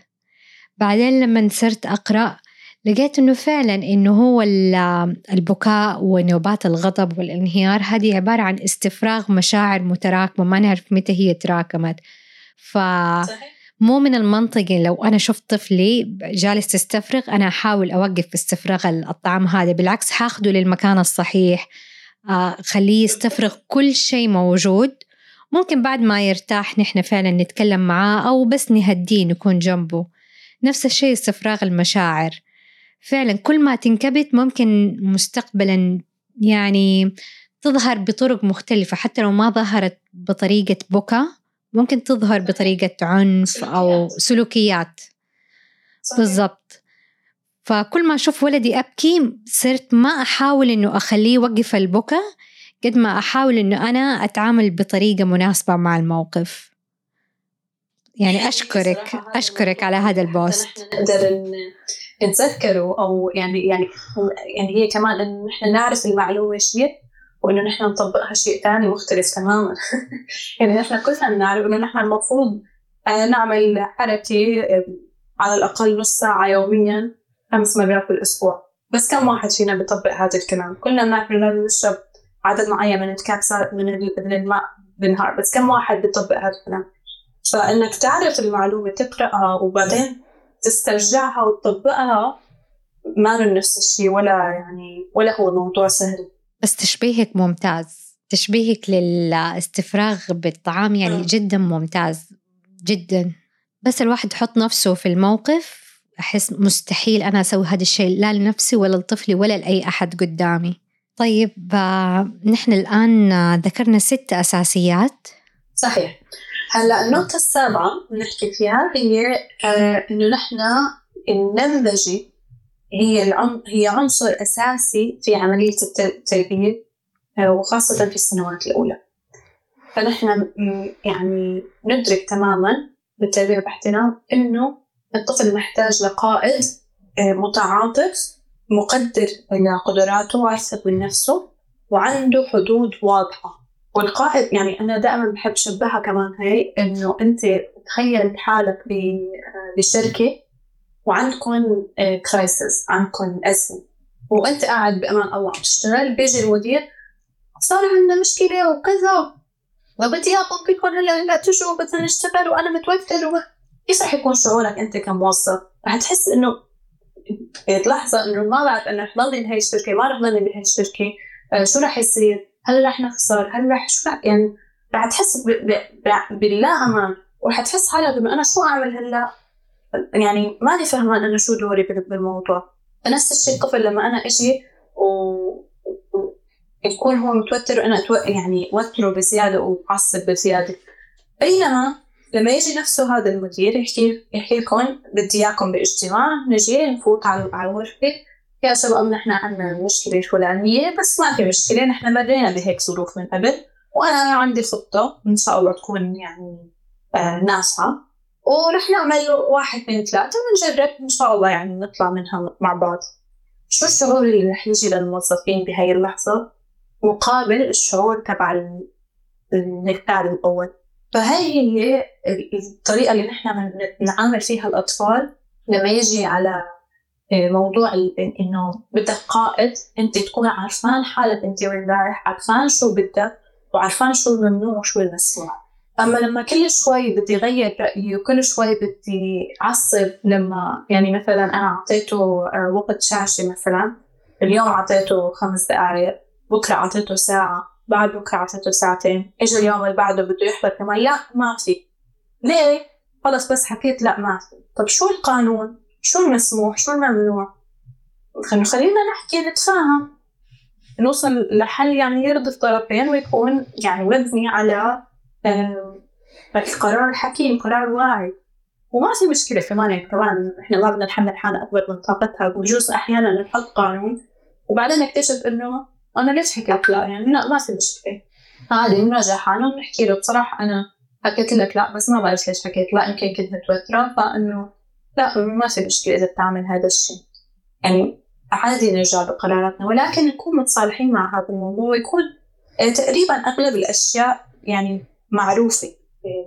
بعدين لما صرت أقرأ لقيت إنه فعلا إنه هو البكاء ونوبات الغضب والانهيار. هذه عبارة عن استفراغ مشاعر متراكمة ما نعرف متى هي تراكمت. ف مو من المنطقي لو أنا شفت طفلي جالس تستفرغ أنا أحاول أوقف استفراغ الطعام هذا بالعكس حاخده للمكان الصحيح آه، خليه يستفرغ كل شيء موجود. ممكن بعد ما يرتاح نحن فعلا نتكلم معاه أو بس نهديه نكون جنبه. نفس الشيء استفراغ المشاعر. فعلا كل ما تنكبت ممكن مستقبلا يعني تظهر بطرق مختلفة حتى لو ما ظهرت بطريقة بكى ممكن تظهر بطريقة عنف أو سلوكيات. بالضبط. فكل ما أشوف ولدي أبكي صرت ما أحاول إنه أخليه يوقف البكا قد ما أحاول إنه أنا أتعامل بطريقة مناسبة مع الموقف. يعني أشكرك أشكرك على هذا البوست. نقدر نتذكره أو يعني يعني يعني هي كمان إنه نحن نعرف المعلومة شيء وإنه نحن نطبقها شيء ثاني مختلف تماما. [laughs] يعني نحن كلنا نعرف إنه نحن المفروض آه، نعمل حركة آه، على الأقل نص ساعة يوميا خمس مرات بالأسبوع بس كم واحد فينا بيطبق هذا الكلام؟ كلنا بنعرف إنه نشرب عدد معين من الكبسات من الماء بالنهار بس كم واحد بيطبق هذا الكلام؟ فإنك تعرف المعلومة تقرأها وبعدين تسترجعها وتطبقها ما نفس الشيء ولا يعني ولا هو موضوع سهل. بس تشبيهك ممتاز. تشبيهك للاستفراغ بالطعام يعني م. جدا ممتاز. جدا. بس الواحد يحط نفسه في الموقف أحس مستحيل أنا أسوي هذا الشيء لا لنفسي ولا لطفلي ولا لأي أحد قدامي. طيب آه، نحن الآن ذكرنا ست أساسيات. صحيح. هلا النقطة السابعة نحكي فيها هي آه إنه نحن النمذجة هي هي عنصر أساسي في عملية التربية آه، وخاصة في السنوات الأولى. فنحن يعني ندرك تماما بالتربية باحترام إنه الطفل محتاج لقائد آه، متعاطف مقدر لقدراته واثق من نفسه وعنده حدود واضحة. والقائد يعني أنا دائما بحب شبهها كمان هي إنه أنت تخيل حالك آه، بشركة وعندكم كرايسس آه، عندكم أزمة وأنت قاعد بأمان الله عم تشتغل بيجي المدير صار عندنا مشكلة وكذا وبدي إياكم كلكم هلا هلا تجوا بدنا نشتغل وأنا متوتر. كيف رح يكون شعورك أنت كموظف؟ رح تحس إنه لحظة إنه ما بعرف إنه رح ضلني بهي الشركة ما رح ضلني بهي الشركة آه شو رح يصير؟ هل رح نخسر؟ هل رح شو رح يعني رح تحس باللا أمان ورح تحس حالك إنه أنا شو أعمل هلأ؟ يعني ماني فاهمة أنا شو دوري بالموضوع. نفس الشيء الطفل لما أنا أجي و يكون هو متوتر وأنا أتو... يعني وتره بزيادة وعصب بزيادة. بينما لما يجي نفسه هذا المدير يحكي يحكي لكم بدي إياكم باجتماع نجي نفوت على على الغرفة يا شباب نحن عندنا المشكلة الفلانية بس ما في مشكلة نحن مرينا بهيك ظروف من قبل. وأنا عندي خطة إن شاء الله تكون يعني آه ناجحة. ورح نعمل واحد اثنين ثلاثة ونجرب إن شاء الله يعني نطلع منها مع بعض. شو الشعور اللي رح يجي للموظفين بهاي اللحظة؟ مقابل الشعور تبع المثال الأول. فهي هي الطريقة اللي نحن بنعامل فيها الأطفال لما يجي على آه، موضوع إنه بدك قائد أنت تكون عارفان حالك أنت وين رايح عارفان شو بدك وعارفان شو الممنوع وشو المسموح أما لما كل شوي بدي غير رأيي وكل شوي بدي أعصب لما يعني مثلا أنا أعطيته آه، وقت شاشة مثلا اليوم أعطيته خمس دقايق بكرة أعطيته ساعة بعد بكرة عطيته ساعتين إجا اليوم اللي بعده بده يحضر كمان لا ما في ليه؟ خلص بس حكيت لا ما في طب شو القانون؟ شو المسموح؟ شو الممنوع؟ خلينا نحكي نتفاهم نوصل لحل يعني يرضي الطرفين ويكون يعني مبني على القرار الحكيم قرار واعي وما في مشكلة كمان يعني كمان إحنا ما بدنا نحمل حالنا أكبر من طاقتها بجوز أحيانا نحط قانون وبعدين نكتشف إنه أنا ليش حكيت لا يعني لا ما في مشكلة عادي نراجع حالنا ونحكي له بصراحة أنا حكيت لك لا بس ما بعرف ليش حكيت لا يمكن كنت متوترة فإنه لا ما في مشكلة إذا بتعمل هذا الشيء يعني عادي نرجع بقراراتنا ولكن نكون متصالحين مع هذا الموضوع ويكون آه، تقريبا أغلب الأشياء يعني معروفة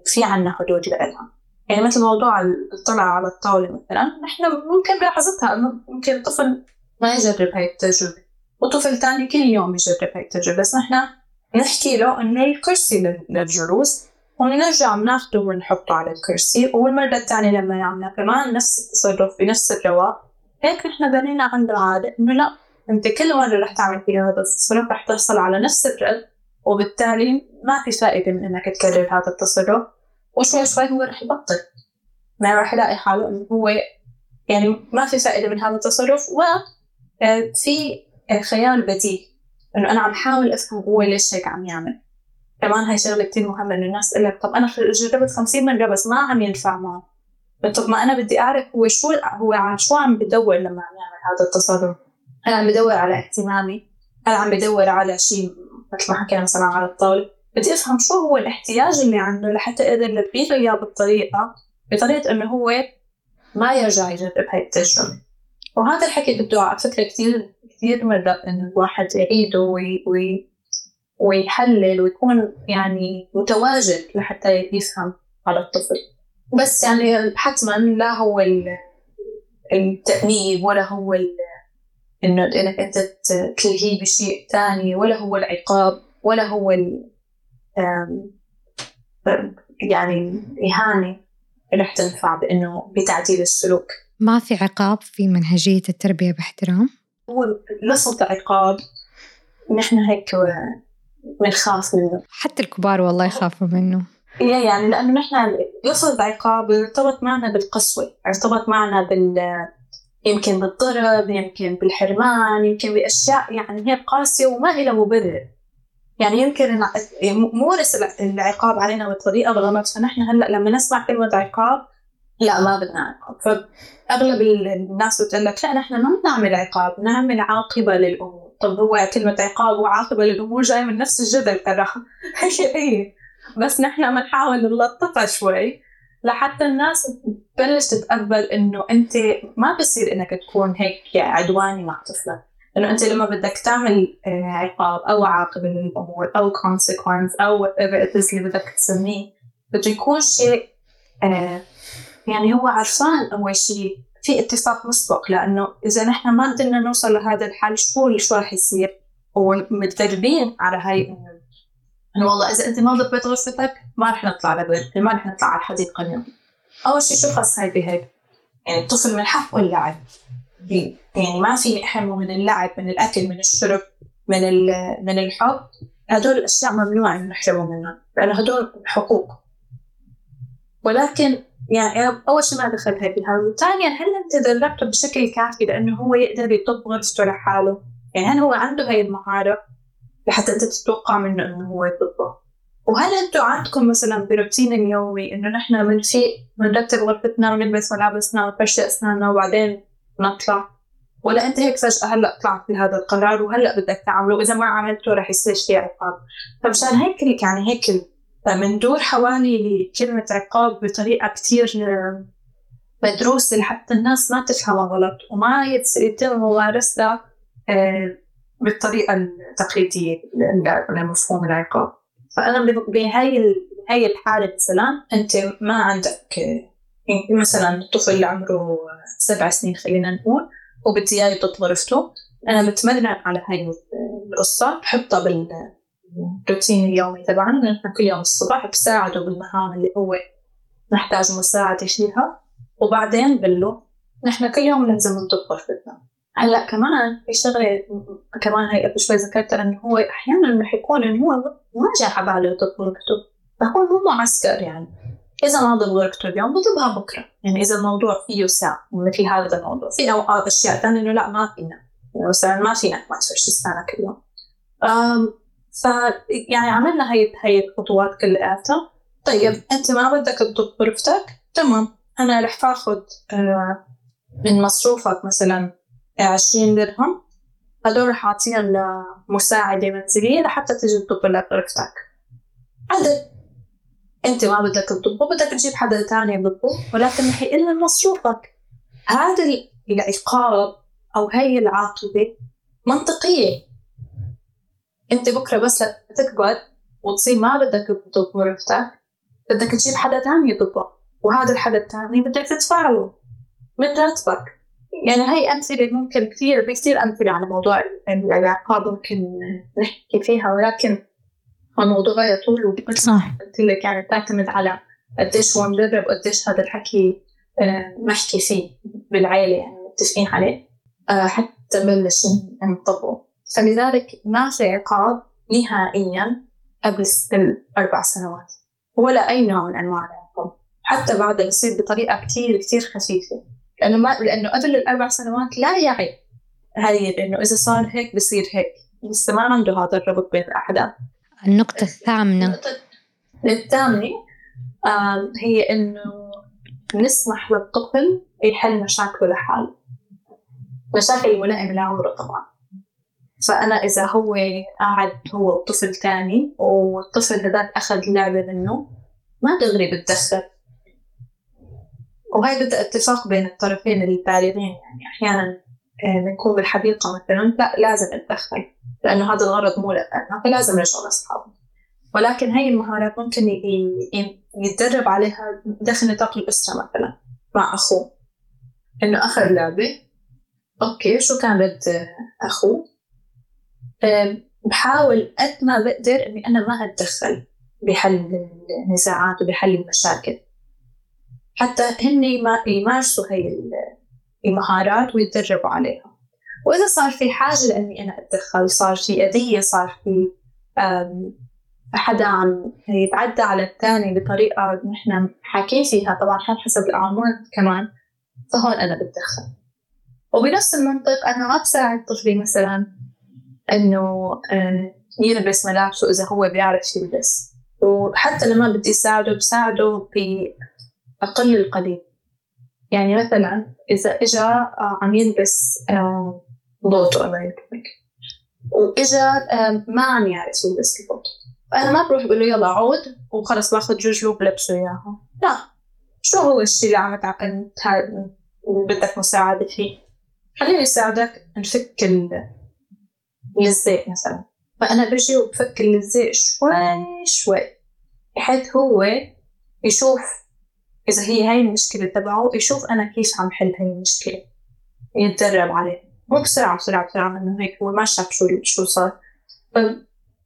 في عنا حدود لها يعني مثل موضوع الطلع على الطاولة مثلا نحن ممكن بلحظتها ممكن الطفل ما يجرب هاي التجربة وطفل تاني كل يوم يجرب هاي التجربة بس نحن نحكي له إنه الكرسي للجلوس ونرجع بناخده ونحطه على الكرسي والمرة الثانية لما يعملها كمان نفس التصرف بنفس الرواق هيك نحن بنينا عنده عادة إنه لا أنت كل مرة رح تعمل فيها هذا التصرف رح تحصل على نفس الرد وبالتالي ما في فائدة من إنك تكرر هذا التصرف. وشوي شوي هو رح يبطل. ما رح يلاقي حاله إنه هو يعني ما في فائدة من هذا التصرف. وفي آه، خيال بديل إنه أنا عم حاول أفهم هو ليش هيك عم يعمل. كمان هاي شغلة كتير مهمة إنه الناس تقول لك طب أنا جربت خمسين مرة بس ما عم ينفع معه. طب ما أنا بدي أعرف هو شو هو عن شو عم بدور لما عم يعمل هذا التصرف. هل عم بدور على اهتمامي. هل عم بدور على شيء مثل ما حكينا مثلا على الطاولة بدي أفهم شو هو الاحتياج اللي عنده لحتى أقدر لبيه له إياه بالطريقة بطريقة إنه هو ما يرجع يجرب هاي التجربة. وهذا الحكي بده على فكرة كثير كثير مرات إنه الواحد يعيده وي وي ويحلل ويكون يعني متواجد لحتى يفهم على الطفل. بس يعني حتما لا هو التأنيب ولا هو إنه إنك أنت تلهيه بشيء ثاني ولا هو العقاب ولا هو يعني إهانة رح تنفع بإنه بتعديل السلوك. ما في عقاب في منهجية التربية باحترام؟ هو لصوت عقاب. نحن هيك بنخاف منه. حتى الكبار والله يخافوا منه. إيه يعني لأنه نحن لفظ عقاب ارتبط معنا بالقسوة ارتبط معنا بال يمكن بالضرب يمكن بالحرمان يمكن بأشياء يعني هي قاسية وما لها مبرر. يعني يمكن مورس العقاب علينا بطريقة غلط فنحن هلأ لما نسمع كلمة عقاب لا ما بدنا عقاب. فأغلب الناس بتقول لك لا نحن ما بنعمل عقاب نعمل عاقبة للأمور. طب هو كلمة عقاب وعاقبة للأمور جاي من نفس الجدل ترى. [laughs] هي بس نحن بنحاول نلطفها شوي. لحتى الناس تبلش تتقبل إنه أنت ما بصير إنك تكون هيك عدواني مع طفلك. إنه أنت لما بدك تعمل آه، عقاب أو عاقبه للأمور أو consequence أو اللي بدك تسميه بده يكون شيء آه، يعني هو عرفان أول شيء. في اتفاق مسبق لأنه إذا نحن ما قدرنا نوصل لهذا الحل شو شو راح يصير؟ ومتدربين على هاي انه والله إذا أنت ما ضبيت غرفتك ما رح نطلع لبر ما رح نطلع على الحديقة اليوم. أول شيء شو خص هاي بهيك يعني الطفل من حقه اللعب يعني ما في نحرمه من اللعب من الأكل من الشرب من من الحب. هدول الاشياء ممنوع إنه نحرمه منها لأنه هدول حقوق. ولكن يعني أول شيء ما دخل هاي بالهذا وثانيا هل أنت دربته بشكل كافي لأنه هو يقدر يطب غرفته لحاله؟ يعني هل هو عنده هاي المهارة؟ لحتى أنت تتوقع منه إنه هو يطبخ وهل أنتم عندكم مثلا بروتين اليومي إنه نحن بنفيق بنرتب غرفتنا ونلبس ملابسنا ونفرشي أسناننا وبعدين نطلع؟ ولا أنت هيك فجأة هلأ طلعت بهذا القرار وهلأ بدك تعمله؟ وإذا ما عملته رح يصير شيء عقاب. فمشان هيك يعني هيك بندور حوالي كلمة عقاب بطريقة كتير مدروسة لحتى الناس ما تفهمها غلط وما يتم ممارستها بالطريقة التقليدية لمفهوم العقاب. فأنا بهاي هاي الحالة مثلا أنت ما عندك يعني مثلا اللي عمره سبع سنين خلينا نقول وبدي إياه يطط غرفته أنا بتمرن على هاي القصة بحطها بالروتين اليومي تبعنا نحن كل يوم الصبح بساعده بالمهام اللي هو نحتاج مساعدة فيها وبعدين بقول له نحن كل يوم لازم نطب غرفتنا هلا كمان في شغلة كمان هي قبل شوي ذكرتها إنه هو أحيانا رح يكون إنه هو ما جاء على باله يطب ورقته فهو مو معسكر يعني. إذا ما ضل ورقته اليوم بضبها بكرة. يعني إذا الموضوع فيه ساعة مثل هذا الموضوع. في أوقات أشياء ثانية إنه لا ما فينا. مثلا ما فينا ما تفرش لسانك اليوم ف يعني عملنا هي هي الخطوات كلياتها. طيب أنت ما بدك تضبط غرفتك؟ تمام. أنا رح آخذ آه، من مصروفك مثلا عشرين درهم هدول رح أعطيهم لمساعدة منزلية لحتى تجي تطب لك غرفتك عدل. أنت ما بدك تطبه بدك تجيب حدا تاني يطبه ولكن رح يقل مصروفك هذا العقاب أو هي العاقبة منطقية. أنت بكرة بس تكبر وتصير ما بدك تطب غرفتك بدك تجيب حدا تاني يطبه وهذا الحدا التاني بدك تدفع له من راتبك. يعني هاي أمثلة ممكن كثير بكثير أمثلة على موضوع العقاب ممكن نحكي فيها ولكن الموضوع يطول صح. قلت لك يعني تعتمد على قديش هو مدرب وقديش هذا الحكي آه، محكي فيه بالعائلة يعني متفقين عليه. آه، حتى نبلش نطبقه فلذلك ما في عقاب نهائيا قبل الأربع سنوات. ولا أي نوع من أنواع العقاب. حتى بعد يصير بطريقة كتير كتير خفيفة. لأنه ما لأنه قبل الأربع سنوات لا يعي هاي إنه إذا صار هيك بصير هيك. لسه ما عنده هذا الربط بين الأحداث. النقطة الثامنة. الثامنة هي إنه نسمح للطفل يحل مشاكله لحاله. مشاكل الملائمة لعمره طبعا. فأنا إذا هو قاعد هو وطفل تاني والطفل هذاك أخذ لعبة منه ما دغري بتدخل بدها اتفاق بين الطرفين البالغين يعني أحيانا آه، بنكون بالحديقة مثلا لا لازم نتدخل لأنه هذا الغرض مو لنا فلازم نشغل أصحابه ولكن هاي المهارات ممكن يتدرب عليها داخل نطاق الأسرة مثلا مع أخوه. إنه أخذ لعبة أوكي شو كان رد أخوه؟ بحاول قد ما بقدر إني أنا ما أتدخل بحل النزاعات وبحل المشاكل. حتى هن يمارسوا هي المهارات ويتدربوا عليها. وإذا صار في حاجة لأني أنا أتدخل صار في أذية صار في حدا عم يتعدى على الثاني بطريقة نحن حاكين فيها طبعا حسب الأعمار كمان فهون أنا بتدخل. وبنفس المنطق أنا ما بساعد طفلي مثلا إنه يلبس ملابسه إذا هو بيعرف يلبس. وحتى لما بدي أساعده بساعده أقل القليل. يعني مثلا إذا إجا آه، عم يلبس بوتو الله يكرمك وإجا ما عم يعرف يلبس البوتو. فأنا ما بروح بقول له يلا عود وخلص باخذ جوجلو بلبسه إياها. لا. شو هو الشيء اللي عم تعقد وبدك مساعدة فيه؟ خليني أساعدك نفك اللزق مثلا. فأنا بجي وبفك اللزق شوي شوي بحيث هو يشوف إذا هي هاي المشكلة تبعه يشوف أنا كيف عم حل هاي المشكلة. يتدرب عليه. مو بسرعة بسرعة بسرعة إنه هيك هو ما شاف شو شو صار.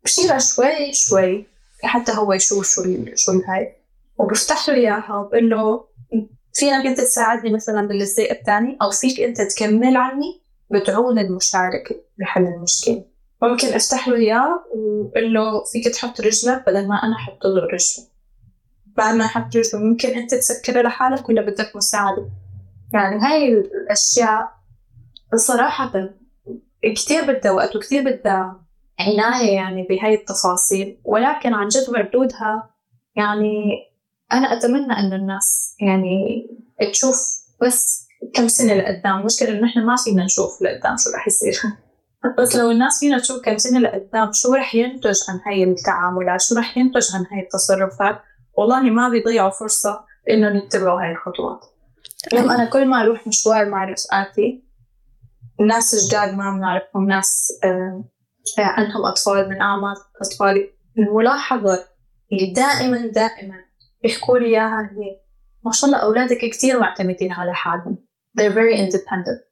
بشيلها شوي شوي حتى هو يشوف شو شو هاي وبفتح له إياها وبقول له فينك أنت تساعدني مثلا باللزق الثاني أو فيك أنت تكمل عني بدعون المشاركة بحل المشكلة. ممكن أفتح له إياه وقول له فيك تحط رجلك بدل ما أنا أحط له رجله بعد ما رجله ممكن أنت تسكره لحالك ولا بدك مساعدة؟ يعني هاي الأشياء صراحة كتير بدها وقت وكتير بدها عناية يعني بهاي التفاصيل. ولكن عن جد مردودها يعني أنا أتمنى إنه الناس يعني تشوف بس كم سنة لقدام. المشكلة إنه نحن ما فينا نشوف لقدام شو رح يصير. [laughs] بس لو الناس فينا تشوف كم سنة لقدام شو رح ينتج عن هاي التعاملات؟ شو رح ينتج عن هاي التصرفات؟ والله ما بيضيعوا فرصة إنهم يتبعوا هاي الخطوات. اليوم أنا كل ما أروح مشوار مع رفقاتي الناس جداد ما بنعرفهم ناس آه عندهم أطفال من أعمار أطفالي الملاحظة اللي دائما دائما بيحكوا لي إياها هي ما شاء الله أولادك كثير معتمدين على حالهم. They're very independent.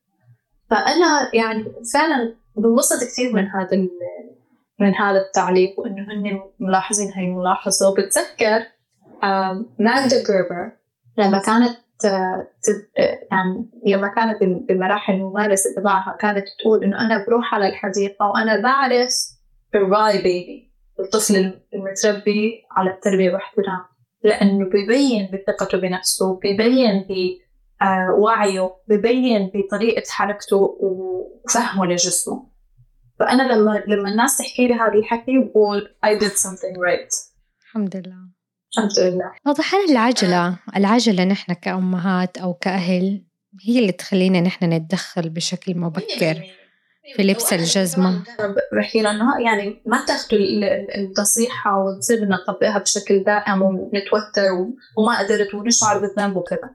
فأنا يعني فعلا بنبسط كثير من هذا من هذا التعليق وإنه هن ملاحظين هاي الملاحظة. وبتذكر ماجدا جيربر لما كانت يعني لما كانت بمراحل الممارسة تبعها كانت تقول إنه أنا بروح على الحديقة وأنا بعرف الراي بيبي الطفل المتربي على التربية واحترام لأنه ببين بثقته بنفسه ببين بوعيه ببين بطريقة حركته وفهمه لجسمه. فأنا لما لما الناس تحكي لي هذا الحكي بقول I did something right. الحمد لله. الحمد لله. واضح العجلة العجلة نحن كأمهات أو كأهل هي اللي تخلينا نحن نتدخل بشكل مبكر في لبس الجزمة؟ بحكي لأنه يعني ما تاخذوا النصيحة وتصير نطبقها بشكل دائم ونتوتر وما قدرت ونشعر بالذنب وكذا.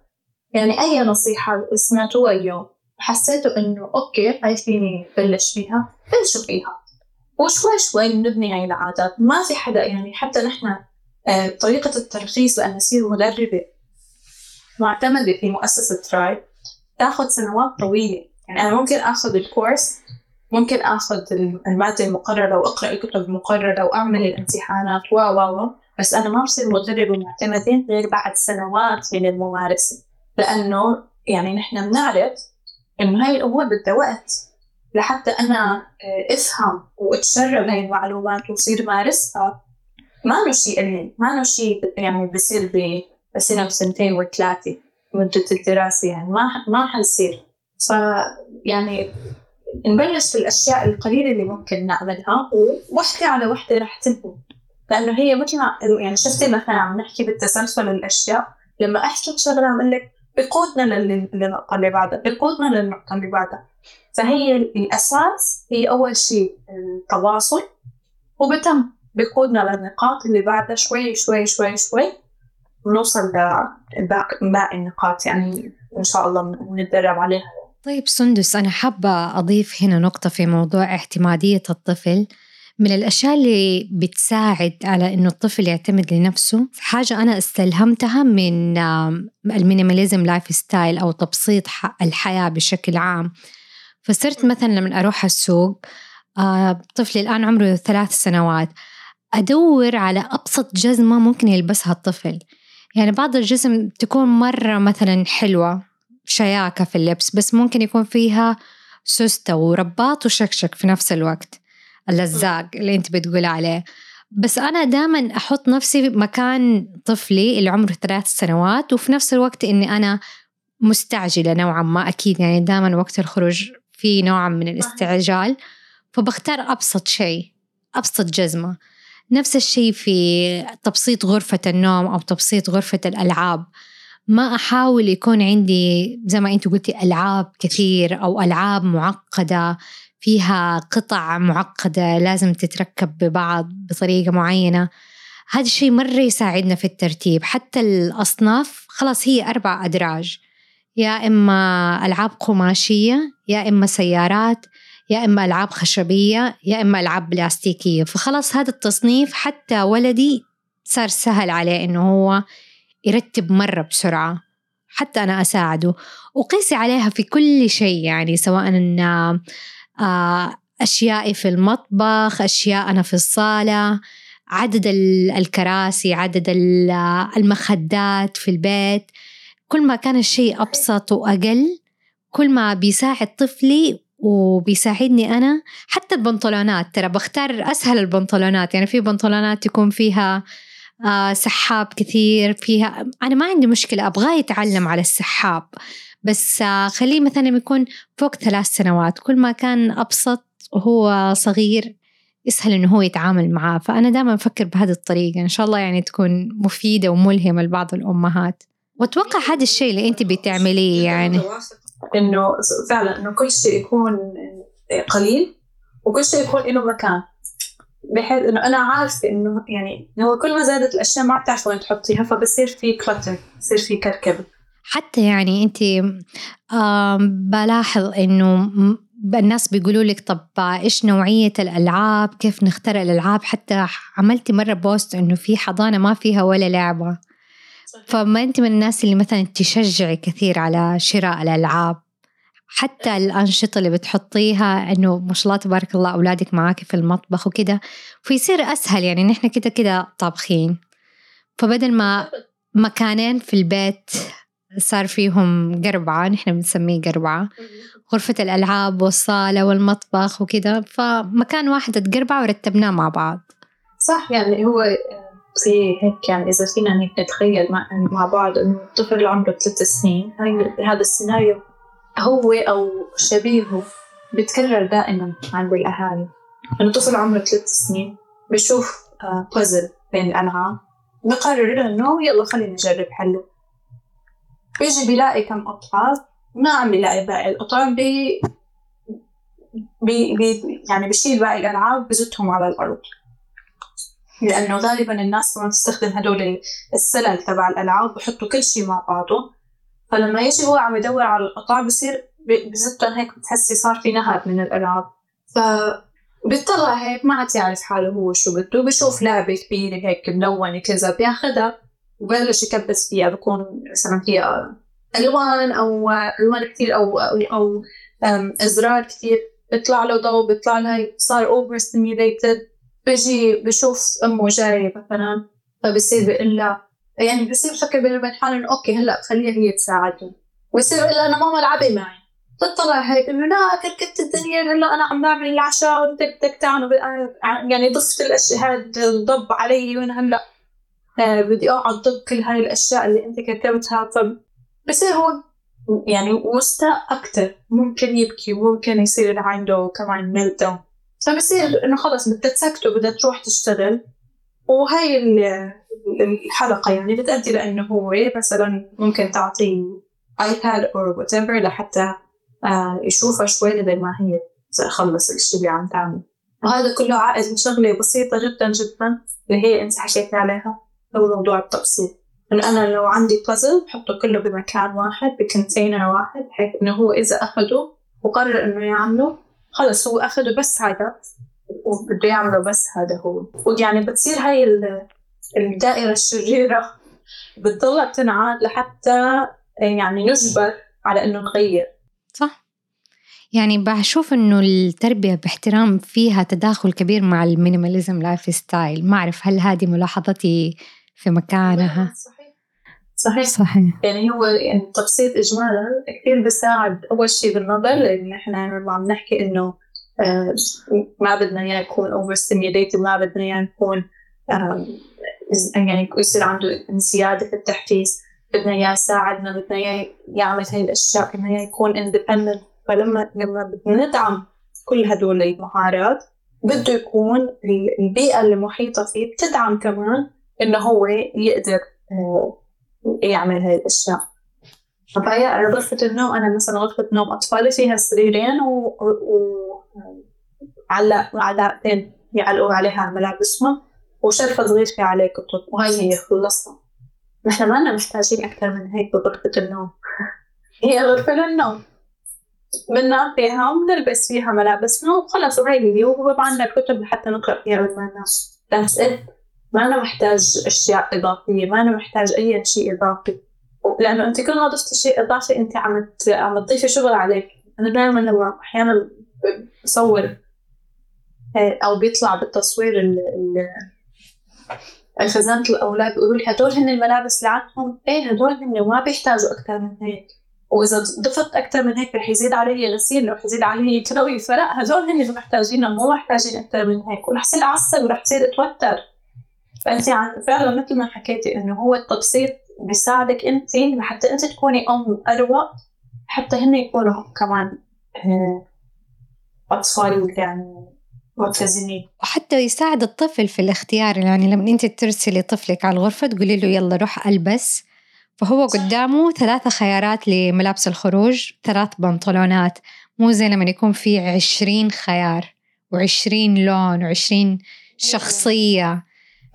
يعني أي نصيحة سمعتوها اليوم حسيتوا إنه أوكي هاي فيني بلش فيها بلشوا فيها. وشوي شوي نبني هاي العادات ما في حدا يعني حتى نحن طريقة الترخيص لأن أصير مدربة معتمدة في مؤسسة تراي تاخذ سنوات طويلة. يعني أنا ممكن آخذ الكورس ممكن آخذ المادة المقررة وأقرأ الكتب المقررة وأعمل الامتحانات و و بس أنا ما بصير مدربة معتمدة غير بعد سنوات من الممارسة. لأنه يعني نحن بنعرف إنه هاي الأمور بدها وقت. لحتى أنا آه، أفهم وأتشرب هاي المعلومات وأصير مارسها ما له شيء قليل ما له شيء يعني بصير بسنة وسنتين وثلاثة مدة الدراسة يعني ما ما حيصير ف يعني نبلش بالأشياء القليلة اللي ممكن نعملها ووحدة على وحدة رح تنتهي لأنه هي مثل ما يعني شفتي مثلا عم نحكي بالتسلسل الأشياء لما أحكي بشغلة عم لك بقودنا للنقطة اللي بعدها بقودنا للنقطة اللي بعدها. فهي الأساس هي أول شيء التواصل وبتم. بقودنا للنقاط اللي بعدها شوي شوي شوي شوي. ونوصل لباقي النقاط يعني إن شاء الله نتدرب عليها. طيب سندس أنا حابة أضيف هنا نقطة في موضوع اعتمادية الطفل. من الأشياء اللي بتساعد على إنه الطفل يعتمد لنفسه حاجة أنا استلهمتها من ال minimalism lifestyle أو تبسيط الحياة بشكل عام. فصرت مثلا لما أروح السوق آه، طفلي الآن عمره ثلاث سنوات. أدور على أبسط جزمة ممكن يلبسها الطفل. يعني بعض الجزم تكون مرة مثلا حلوة شياكة في اللبس بس ممكن يكون فيها سوستة ورباط وشكشك في نفس الوقت. اللزاق اللي أنت بتقول عليه. بس أنا دائما أحط نفسي مكان طفلي اللي عمره ثلاث سنوات وفي نفس الوقت إني أنا مستعجلة نوعا ما أكيد يعني دائما وقت الخروج في نوع من الاستعجال. فبختار أبسط شيء أبسط جزمة. نفس الشيء في تبسيط غرفة النوم أو تبسيط غرفة الألعاب. ما أحاول يكون عندي زي ما أنت قلتي ألعاب كثير أو ألعاب معقدة فيها قطع معقدة لازم تتركب ببعض بطريقة معينة. هذا الشيء مرة يساعدنا في الترتيب. حتى الأصناف خلاص هي أربع أدراج. يا إما ألعاب قماشية يا إما سيارات. يا إما ألعاب خشبية يا إما ألعاب بلاستيكية. فخلاص هذا التصنيف حتى ولدي صار سهل عليه إنه هو يرتب مرة بسرعة حتى أنا أساعده. وقيسي عليها في كل شيء يعني سواء إن آه، أشيائي في المطبخ أشياء أنا في الصالة عدد الكراسي عدد المخدات في البيت. كل ما كان الشيء أبسط وأقل كل ما بيساعد طفلي وبيساعدني أنا. حتى البنطلونات ترى بختار أسهل البنطلونات. يعني في بنطلونات تكون فيها آه سحاب كثير فيها أنا ما عندي مشكلة أبغاه يتعلم على السحاب. بس آه خليه مثلا يكون فوق ثلاث سنوات كل ما كان أبسط وهو صغير يسهل إنه هو يتعامل معاه. فأنا دائما أفكر بهذه الطريقة. إن شاء الله يعني تكون مفيدة وملهمة لبعض الأمهات. وأتوقع هذا الشيء اللي أنت بتعمليه يعني. إنه فعلا إنه كل شيء يكون قليل وكل شيء يكون له مكان. بحيث إنه أنا عارفه إنه يعني هو كل ما زادت الأشياء ما بتعرف وين تحطيها فبصير في كلتر بصير في كركبه حتى يعني أنت بلاحظ إنه الناس بيقولوا لك طب إيش نوعية الألعاب؟ كيف نختار الألعاب؟ حتى عملتي مرة بوست إنه في حضانة ما فيها ولا لعبة. فما أنت من الناس اللي مثلا تشجعي كثير على شراء الألعاب؟ حتى الأنشطة اللي بتحطيها إنه ما شاء الله تبارك الله أولادك معاكي في المطبخ وكده فيصير أسهل يعني نحن كده كده طابخين. فبدل ما مكانين في البيت صار فيهم قربعة نحن بنسميه قربعة غرفة الألعاب والصالة والمطبخ وكذا فمكان واحد تقربع ورتبناه مع بعض. صح يعني هو زي هيك يعني إذا فينا نتخيل مع, مع بعض إنه الطفل عمره ثلاث سنين هاي هذا السيناريو هو أو شبيهه بيتكرر دائما عند الأهالي. إنه طفل عمره ثلاث سنين بشوف بازل آه، بين الألعاب بقرر إنه يلا خلينا نجرب حله. بيجي بيلاقي كم قطعة ما عم بيلاقي باقي القطع بي بي بي يعني بشيل باقي الألعاب بزتهم على الأرض. لأنه غالبا الناس ما تستخدم هدول السلل تبع الألعاب بحطوا كل شيء مع بعضه. فلما يجي هو عم يدور على القطع بصير بزتهم هيك بتحسي صار في نهر من الألعاب. ف بيطلع هيك ما عاد يعرف حاله هو شو بده بشوف لعبة كبيرة هيك ملونة كذا بياخدها وبلش يكبس فيها بكون مثلا فيها ألوان أو ألوان كثير أو أو, أو أزرار كثير بيطلع له ضوء بيطلع له صار overstimulated بيجي بشوف أمه جاية مثلا فبصير بيقول لها يعني بصير بفكر بينه وبين حاله إنه okay هلأ خليها هي تساعدني ويصير يقول لها أنا ماما العبي معي. تطلع هيك انه لا كركبت الدنيا هلأ أنا عم بعمل العشاء وانت بدك تعمل. يعني ضفت الأشياء الضب علي وأنا هلأ آه، بدي أقعد ضب كل هاي الأشياء اللي أنت كتبتها. فبصير هو يعني مستاء أكثر ممكن يبكي ممكن يصير عنده كمان ميل داون فبصير إنه خلص بدها تسكته بدها تروح تشتغل. وهي الحلقة يعني بتأدي لأنه هو مثلا ممكن تعطيه iPad أو whatever لحتى آه يشوفها شوي بدل ما هي تخلص الشيء اللي عم تعمل. وهذا كله عائد من شغلة بسيطة جدا جدا اللي هي إنت حكيتي عليها. هو موضوع التبسيط انه أنا لو عندي بازل بحطه كله بمكان واحد ب container واحد بحيث إنه هو إذا أخده وقرر إنه يعمله خلص هو اخده بس هذا وبده يعمله بس هذا هو. ويعني بتصير هاي الدائرة الشريرة. بتضلها تنعاد لحتى يعني نجبر على إنه نغير صح. يعني بشوف إنه التربية باحترام فيها تداخل كبير مع ال minimalism lifestyle ما أعرف هل هذه ملاحظتي في مكانها؟ صحيح. صحيح. صحيح. يعني هو يعني التبسيط اجمالا كثير بيساعد. أول شيء بالنظر لأن إحنا عم نحكي إنه آه، ما بدنا إياه يكون overstimulated ما بدنا إياه نكون يعني يصير عنده انسياد في التحفيز. بدنا إياه يساعدنا بدنا إياه يعمل هاي الأشياء بدنا إياه يكون independent فلما لما بدنا ندعم كل هدول المهارات بده يكون البيئة اللي محيطة فيه بتدعم كمان إنه هو يقدر آه، يعمل هاي الأشياء. فهي غرفة النوم أنا مثلا غرفة نوم أطفالي فيها سريرين و, و... علق علاقتين يعلقوا عليها ملابسهم وشرفة صغير في عليه كتب وهي هي خلصنا. نحن ما محتاجين أكثر من هيك بغرفة النوم. [laughs] هي غرفة للنوم. بننام فيها وبنلبس فيها ملابسنا وخلص وهي هي وبيبقى عندنا كتب لحتى نقرأ فيها قبل ما ننام بس ما أنا محتاج أشياء إضافية ما أنا محتاج أي شيء إضافي. لأنه أنت كل ما ضفتي شيء إضافي أنت عم عم تضيفي شغل عليك. أنا دائما لما أحيانا بصور أو بيطلع بالتصوير ال الخزانة الأولاد بيقولوا لي هدول هن الملابس اللي عندهم. إيه هدول هن وما بيحتاجوا أكثر من هيك. وإذا ضفت أكثر من هيك رح يزيد علي غسيل رح يزيد علي كروي. فلا هدول هن اللي محتاجين مو محتاجين أكثر من هيك. ورح يصير أعصب ورح يصير أتوتر فأنت فعلا مثل ما حكيتي إنه هو التبسيط بيساعدك أنت لحتى أنت تكوني أم أروق حتى هن يكونوا كمان آه، أطفال يعني ملتزمين وحتى يساعد الطفل في الاختيار يعني لما أنت ترسلي طفلك على الغرفة تقولي له يلا روح ألبس. فهو قدامه ثلاثة خيارات لملابس الخروج ثلاث بنطلونات. مو زي لما يكون في عشرين خيار وعشرين لون وعشرين شخصية.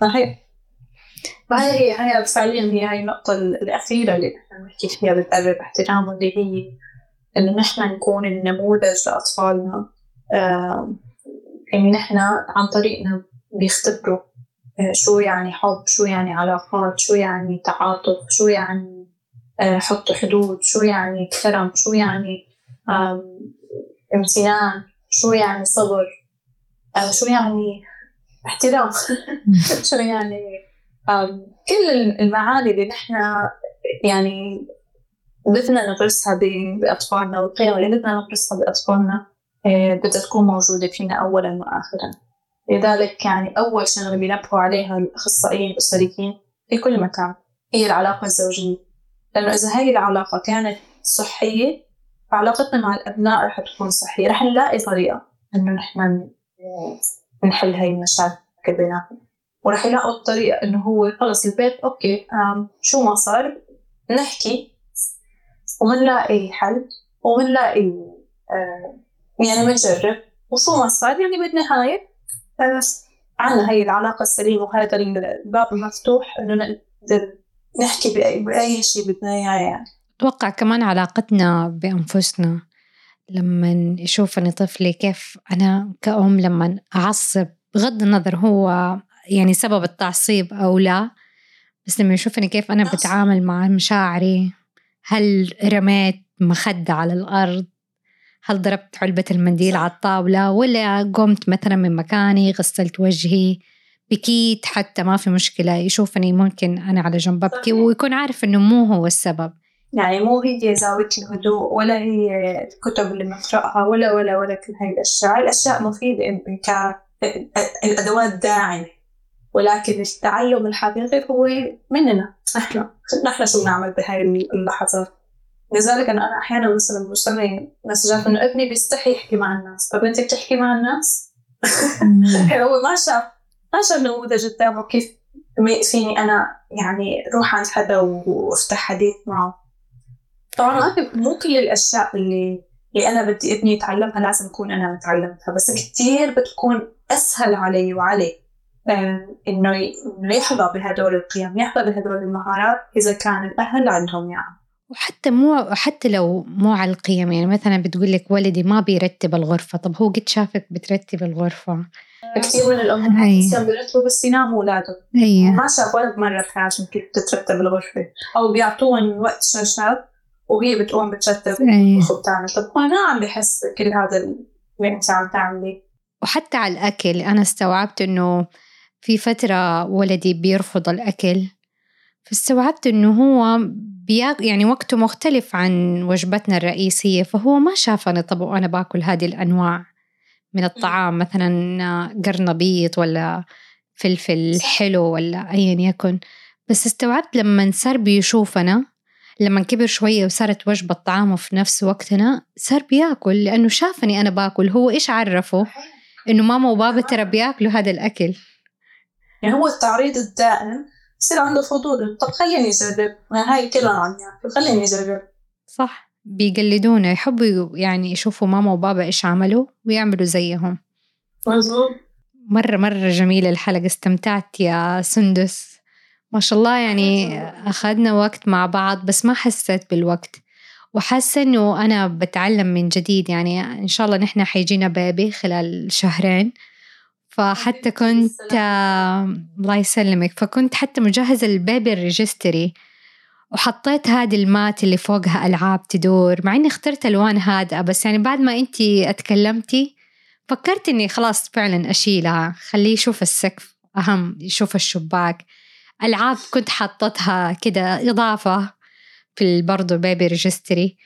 صحيح. فهي هي فعليا هي هاي النقطة الأخيرة اللي نحن نحكي فيها بالتربية باحترام اللي هي إنه نحن نكون النموذج لأطفالنا. يعني نحن عن طريقنا بيختبروا آه، شو يعني حب شو يعني علاقات شو يعني تعاطف شو يعني آه، حط حدود شو يعني كرم شو يعني امتنان شو يعني صبر آه، شو يعني احترام. شو يعني؟ كل المعاني اللي نحن يعني بدنا نغرسها بأطفالنا والقيم اللي بدنا نغرسها بأطفالنا آه، بدها تكون موجودة فينا أولا وآخرا. لذلك يعني أول شغلة بينبهوا عليها الأخصائيين الأسريين في كل مكان هي العلاقة الزوجية. لأنه إذا هاي العلاقة كانت صحية فعلاقتنا مع الأبناء رح تكون صحية. رح نلاقي طريقة إنه نحن نحل هاي المشاكل بيناتنا. ورح يلاقوا الطريقة إنه هو خلص البيت أوكي شو ما صار نحكي ومنلاقي حل ومنلاقي آه يعني بنجرب. وشو ما صار يعني بالنهاية بس عنا هي العلاقة السليمة وهذا الباب المفتوح إنه نقدر نحكي بأي, بأي شيء بدنا إياه يعني. أتوقع كمان علاقتنا بأنفسنا لما يشوفني طفلي كيف أنا كأم لما أعصب بغض النظر هو يعني سبب التعصيب أو لا بس لما يشوفني كيف أنا بتعامل مع مشاعري هل رميت مخدة على الأرض؟ هل ضربت علبة المنديل على الطاولة؟ ولا قمت مثلا من مكاني غسلت وجهي بكيت حتى ما في مشكلة يشوفني ممكن أنا على جنب أبكي ويكون عارف إنه مو هو السبب. يعني مو هي زاوية الهدوء ولا هي الكتب اللي نقرأها ولا ولا ولا كل هاي الأشياء. الأشياء مفيدة كالأدوات داعمة ولكن التعلم الحقيقي هو مننا. نحن نحن شو بنعمل بهاي اللحظات لذلك أنا أنا أحيانا مثلا بسمي مسجات إنه ابني بيستحي يحكي مع الناس. طب أنت بتحكي مع الناس؟ [laughs] هو ما شاف ما شاف نموذج قدامه كيف فيني أنا يعني روح عند حدا وأفتح حديث معه. طبعا مو كل الأشياء اللي اللي أنا بدي إبني يتعلمها لازم أكون أنا متعلمتها بس كتير بتكون أسهل علي وعلي إنه إنه يحظى بهدول القيم يحظى بهدول المهارات إذا كان الأهل عندهم يعني. وحتى مو حتى لو مو على القيم يعني مثلا بتقول لك ولدي ما بيرتب الغرفة طب هو قد شافك بترتب الغرفة؟ كثير من الأمهات بيرتبوا بس يناموا أولادهم أيه. ما شاف ولا مرة بحياتهم كيف تترتب الغرفة أو بيعطوهم وقت شاشات. وهي بتقوم بترتب الغرفة بتاعنا طب ما عم بحس كل هذا اللي أنت عم تعملي. وحتى على الأكل أنا استوعبت إنه في فترة ولدي بيرفض الأكل. فاستوعبت إنه هو بياك يعني وقته مختلف عن وجبتنا الرئيسية فهو ما شافني طب وأنا باكل هذه الأنواع من الطعام مثلا قرنبيط ولا فلفل حلو ولا أيا يكن. بس استوعبت لما صار بيشوفنا لما كبر شوية وصارت وجبة طعامه في نفس وقتنا صار بياكل لأنه شافني أنا باكل هو إيش عرفه؟ إنه ماما وبابا ترى بياكلوا هذا الأكل. يعني هو التعريض الدائم يصير عنده فضول. طب خليني أجرب. هاي كلها عم يعني خليني أجرب. صح. بيقلدونا يحبوا يعني يشوفوا ماما وبابا إيش عملوا ويعملوا زيهم. مظبوط. مرة مرة جميلة الحلقة. استمتعت يا سندس. ما شاء الله يعني أخذنا وقت مع بعض بس ما حسيت بالوقت. وحاسة إنه أنا بتعلم من جديد يعني إن شاء الله نحن حيجينا baby خلال شهرين. فحتى كنت الله يسلمك. فكنت حتى مجهزة ال baby ال registry وحطيت هذه ال mat اللي فوقها ألعاب تدور. مع إني اخترت ألوان هادئة بس يعني بعد ما أنتي اتكلمتي فكرت إني خلاص فعلا أشيلها. خليه يشوف السقف أهم يشوف الشباك. ألعاب كنت حطتها كده إضافة في برضو baby registry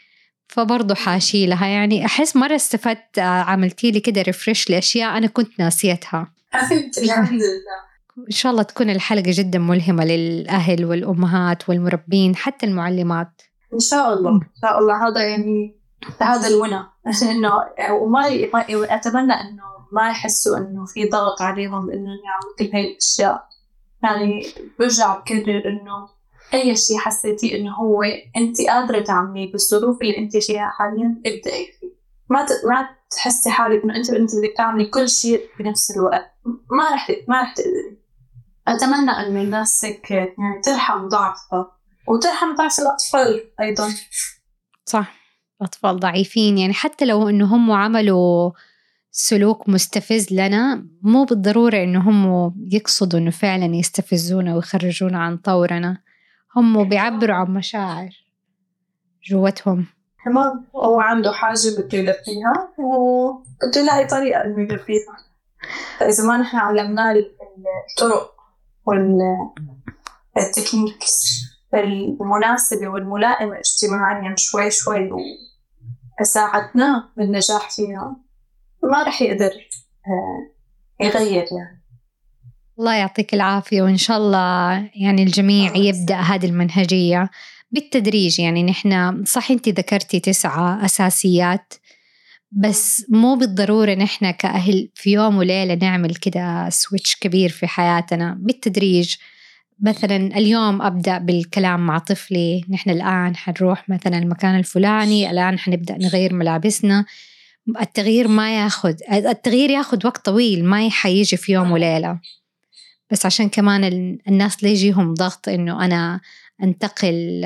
فبرضه حاشيلها. يعني أحس مرة استفدت آه، عملتي لي كده refresh لأشياء أنا كنت ناسيتها. [laughs] الحمد لله. إن شاء الله تكون الحلقة جدا ملهمة للأهل والأمهات والمربين حتى المعلمات. إن شاء الله إن شاء الله. هذا يعني هذا الونى [laughs] إنه وما أتمنى إنه ما يحسوا إنه في ضغط عليهم إنه يعملوا كل هاي الأشياء. يعني برجع بكرر إنه أي شيء حسيتي إنه هو أنت قادرة تعمليه بالظروف اللي أنت فيها حاليا ابدأي فيه. ما ما تحسي حالك إنه أنت أنت بدك تعملي كل شيء بنفس الوقت. ما رح ما رح تقدري. أتمنى أن الناس يعني ترحم ضعفها. وترحم ضعف الأطفال أيضا. صح. أطفال ضعيفين يعني حتى لو إنه هم عملوا سلوك مستفز لنا. مو بالضرورة إنه هم يقصدوا إنه فعلا يستفزونا ويخرجونا عن طورنا. هم بيعبروا عن مشاعر جوتهم. تمام هو عنده حاجة بده يلبيها وبده يلاقي طريقة إنه يلبيها فإذا ما نحن علمناه الطرق والتكنيكس المناسبة والملائمة اجتماعيا شوي شوي وساعدناه بالنجاح فيها. ما رح يقدر آه، يغير يعني. الله يعطيك العافية وإن شاء الله يعني الجميع يبدأ هذه المنهجية بالتدريج. يعني نحن صح أنت ذكرتي تسعة أساسيات بس مو بالضرورة نحن كأهل في يوم وليلة نعمل كده سويتش كبير في حياتنا. بالتدريج مثلا اليوم أبدأ بالكلام مع طفلي نحن الآن حنروح مثلا المكان الفلاني الآن حنبدأ نغير ملابسنا. التغيير ما ياخد التغيير ياخد وقت طويل ما حيجي في يوم وليلة. بس عشان كمان الناس ليجيهم يجيهم ضغط إنه أنا أنتقل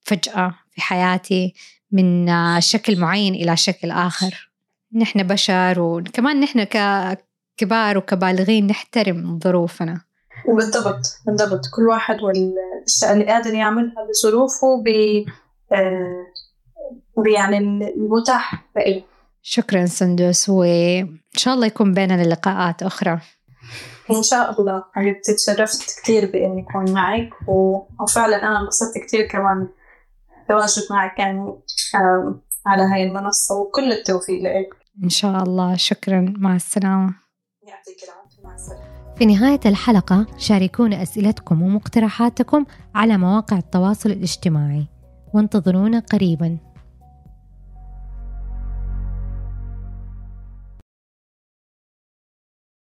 فجأة في حياتي من شكل معين إلى شكل آخر. نحن بشر وكمان نحن ككبار وكبالغين نحترم ظروفنا. بالضبط بالضبط. كل واحد والأشياء اللي قادر يعملها بظروفه ب يعني المتاح له شكرا سندس وإن شاء الله يكون بيننا لقاءات أخرى. إن شاء الله. حبيبتي تشرفت كثير بإني أكون معك وفعلا أنا انبسطت كثير كمان التواجد معك يعني على هاي المنصة وكل التوفيق لك. إن شاء الله. شكرا. مع السلامة. يعطيك العافية. مع السلامة. في نهاية الحلقة شاركونا أسئلتكم ومقترحاتكم على مواقع التواصل الاجتماعي. وانتظرونا قريباً.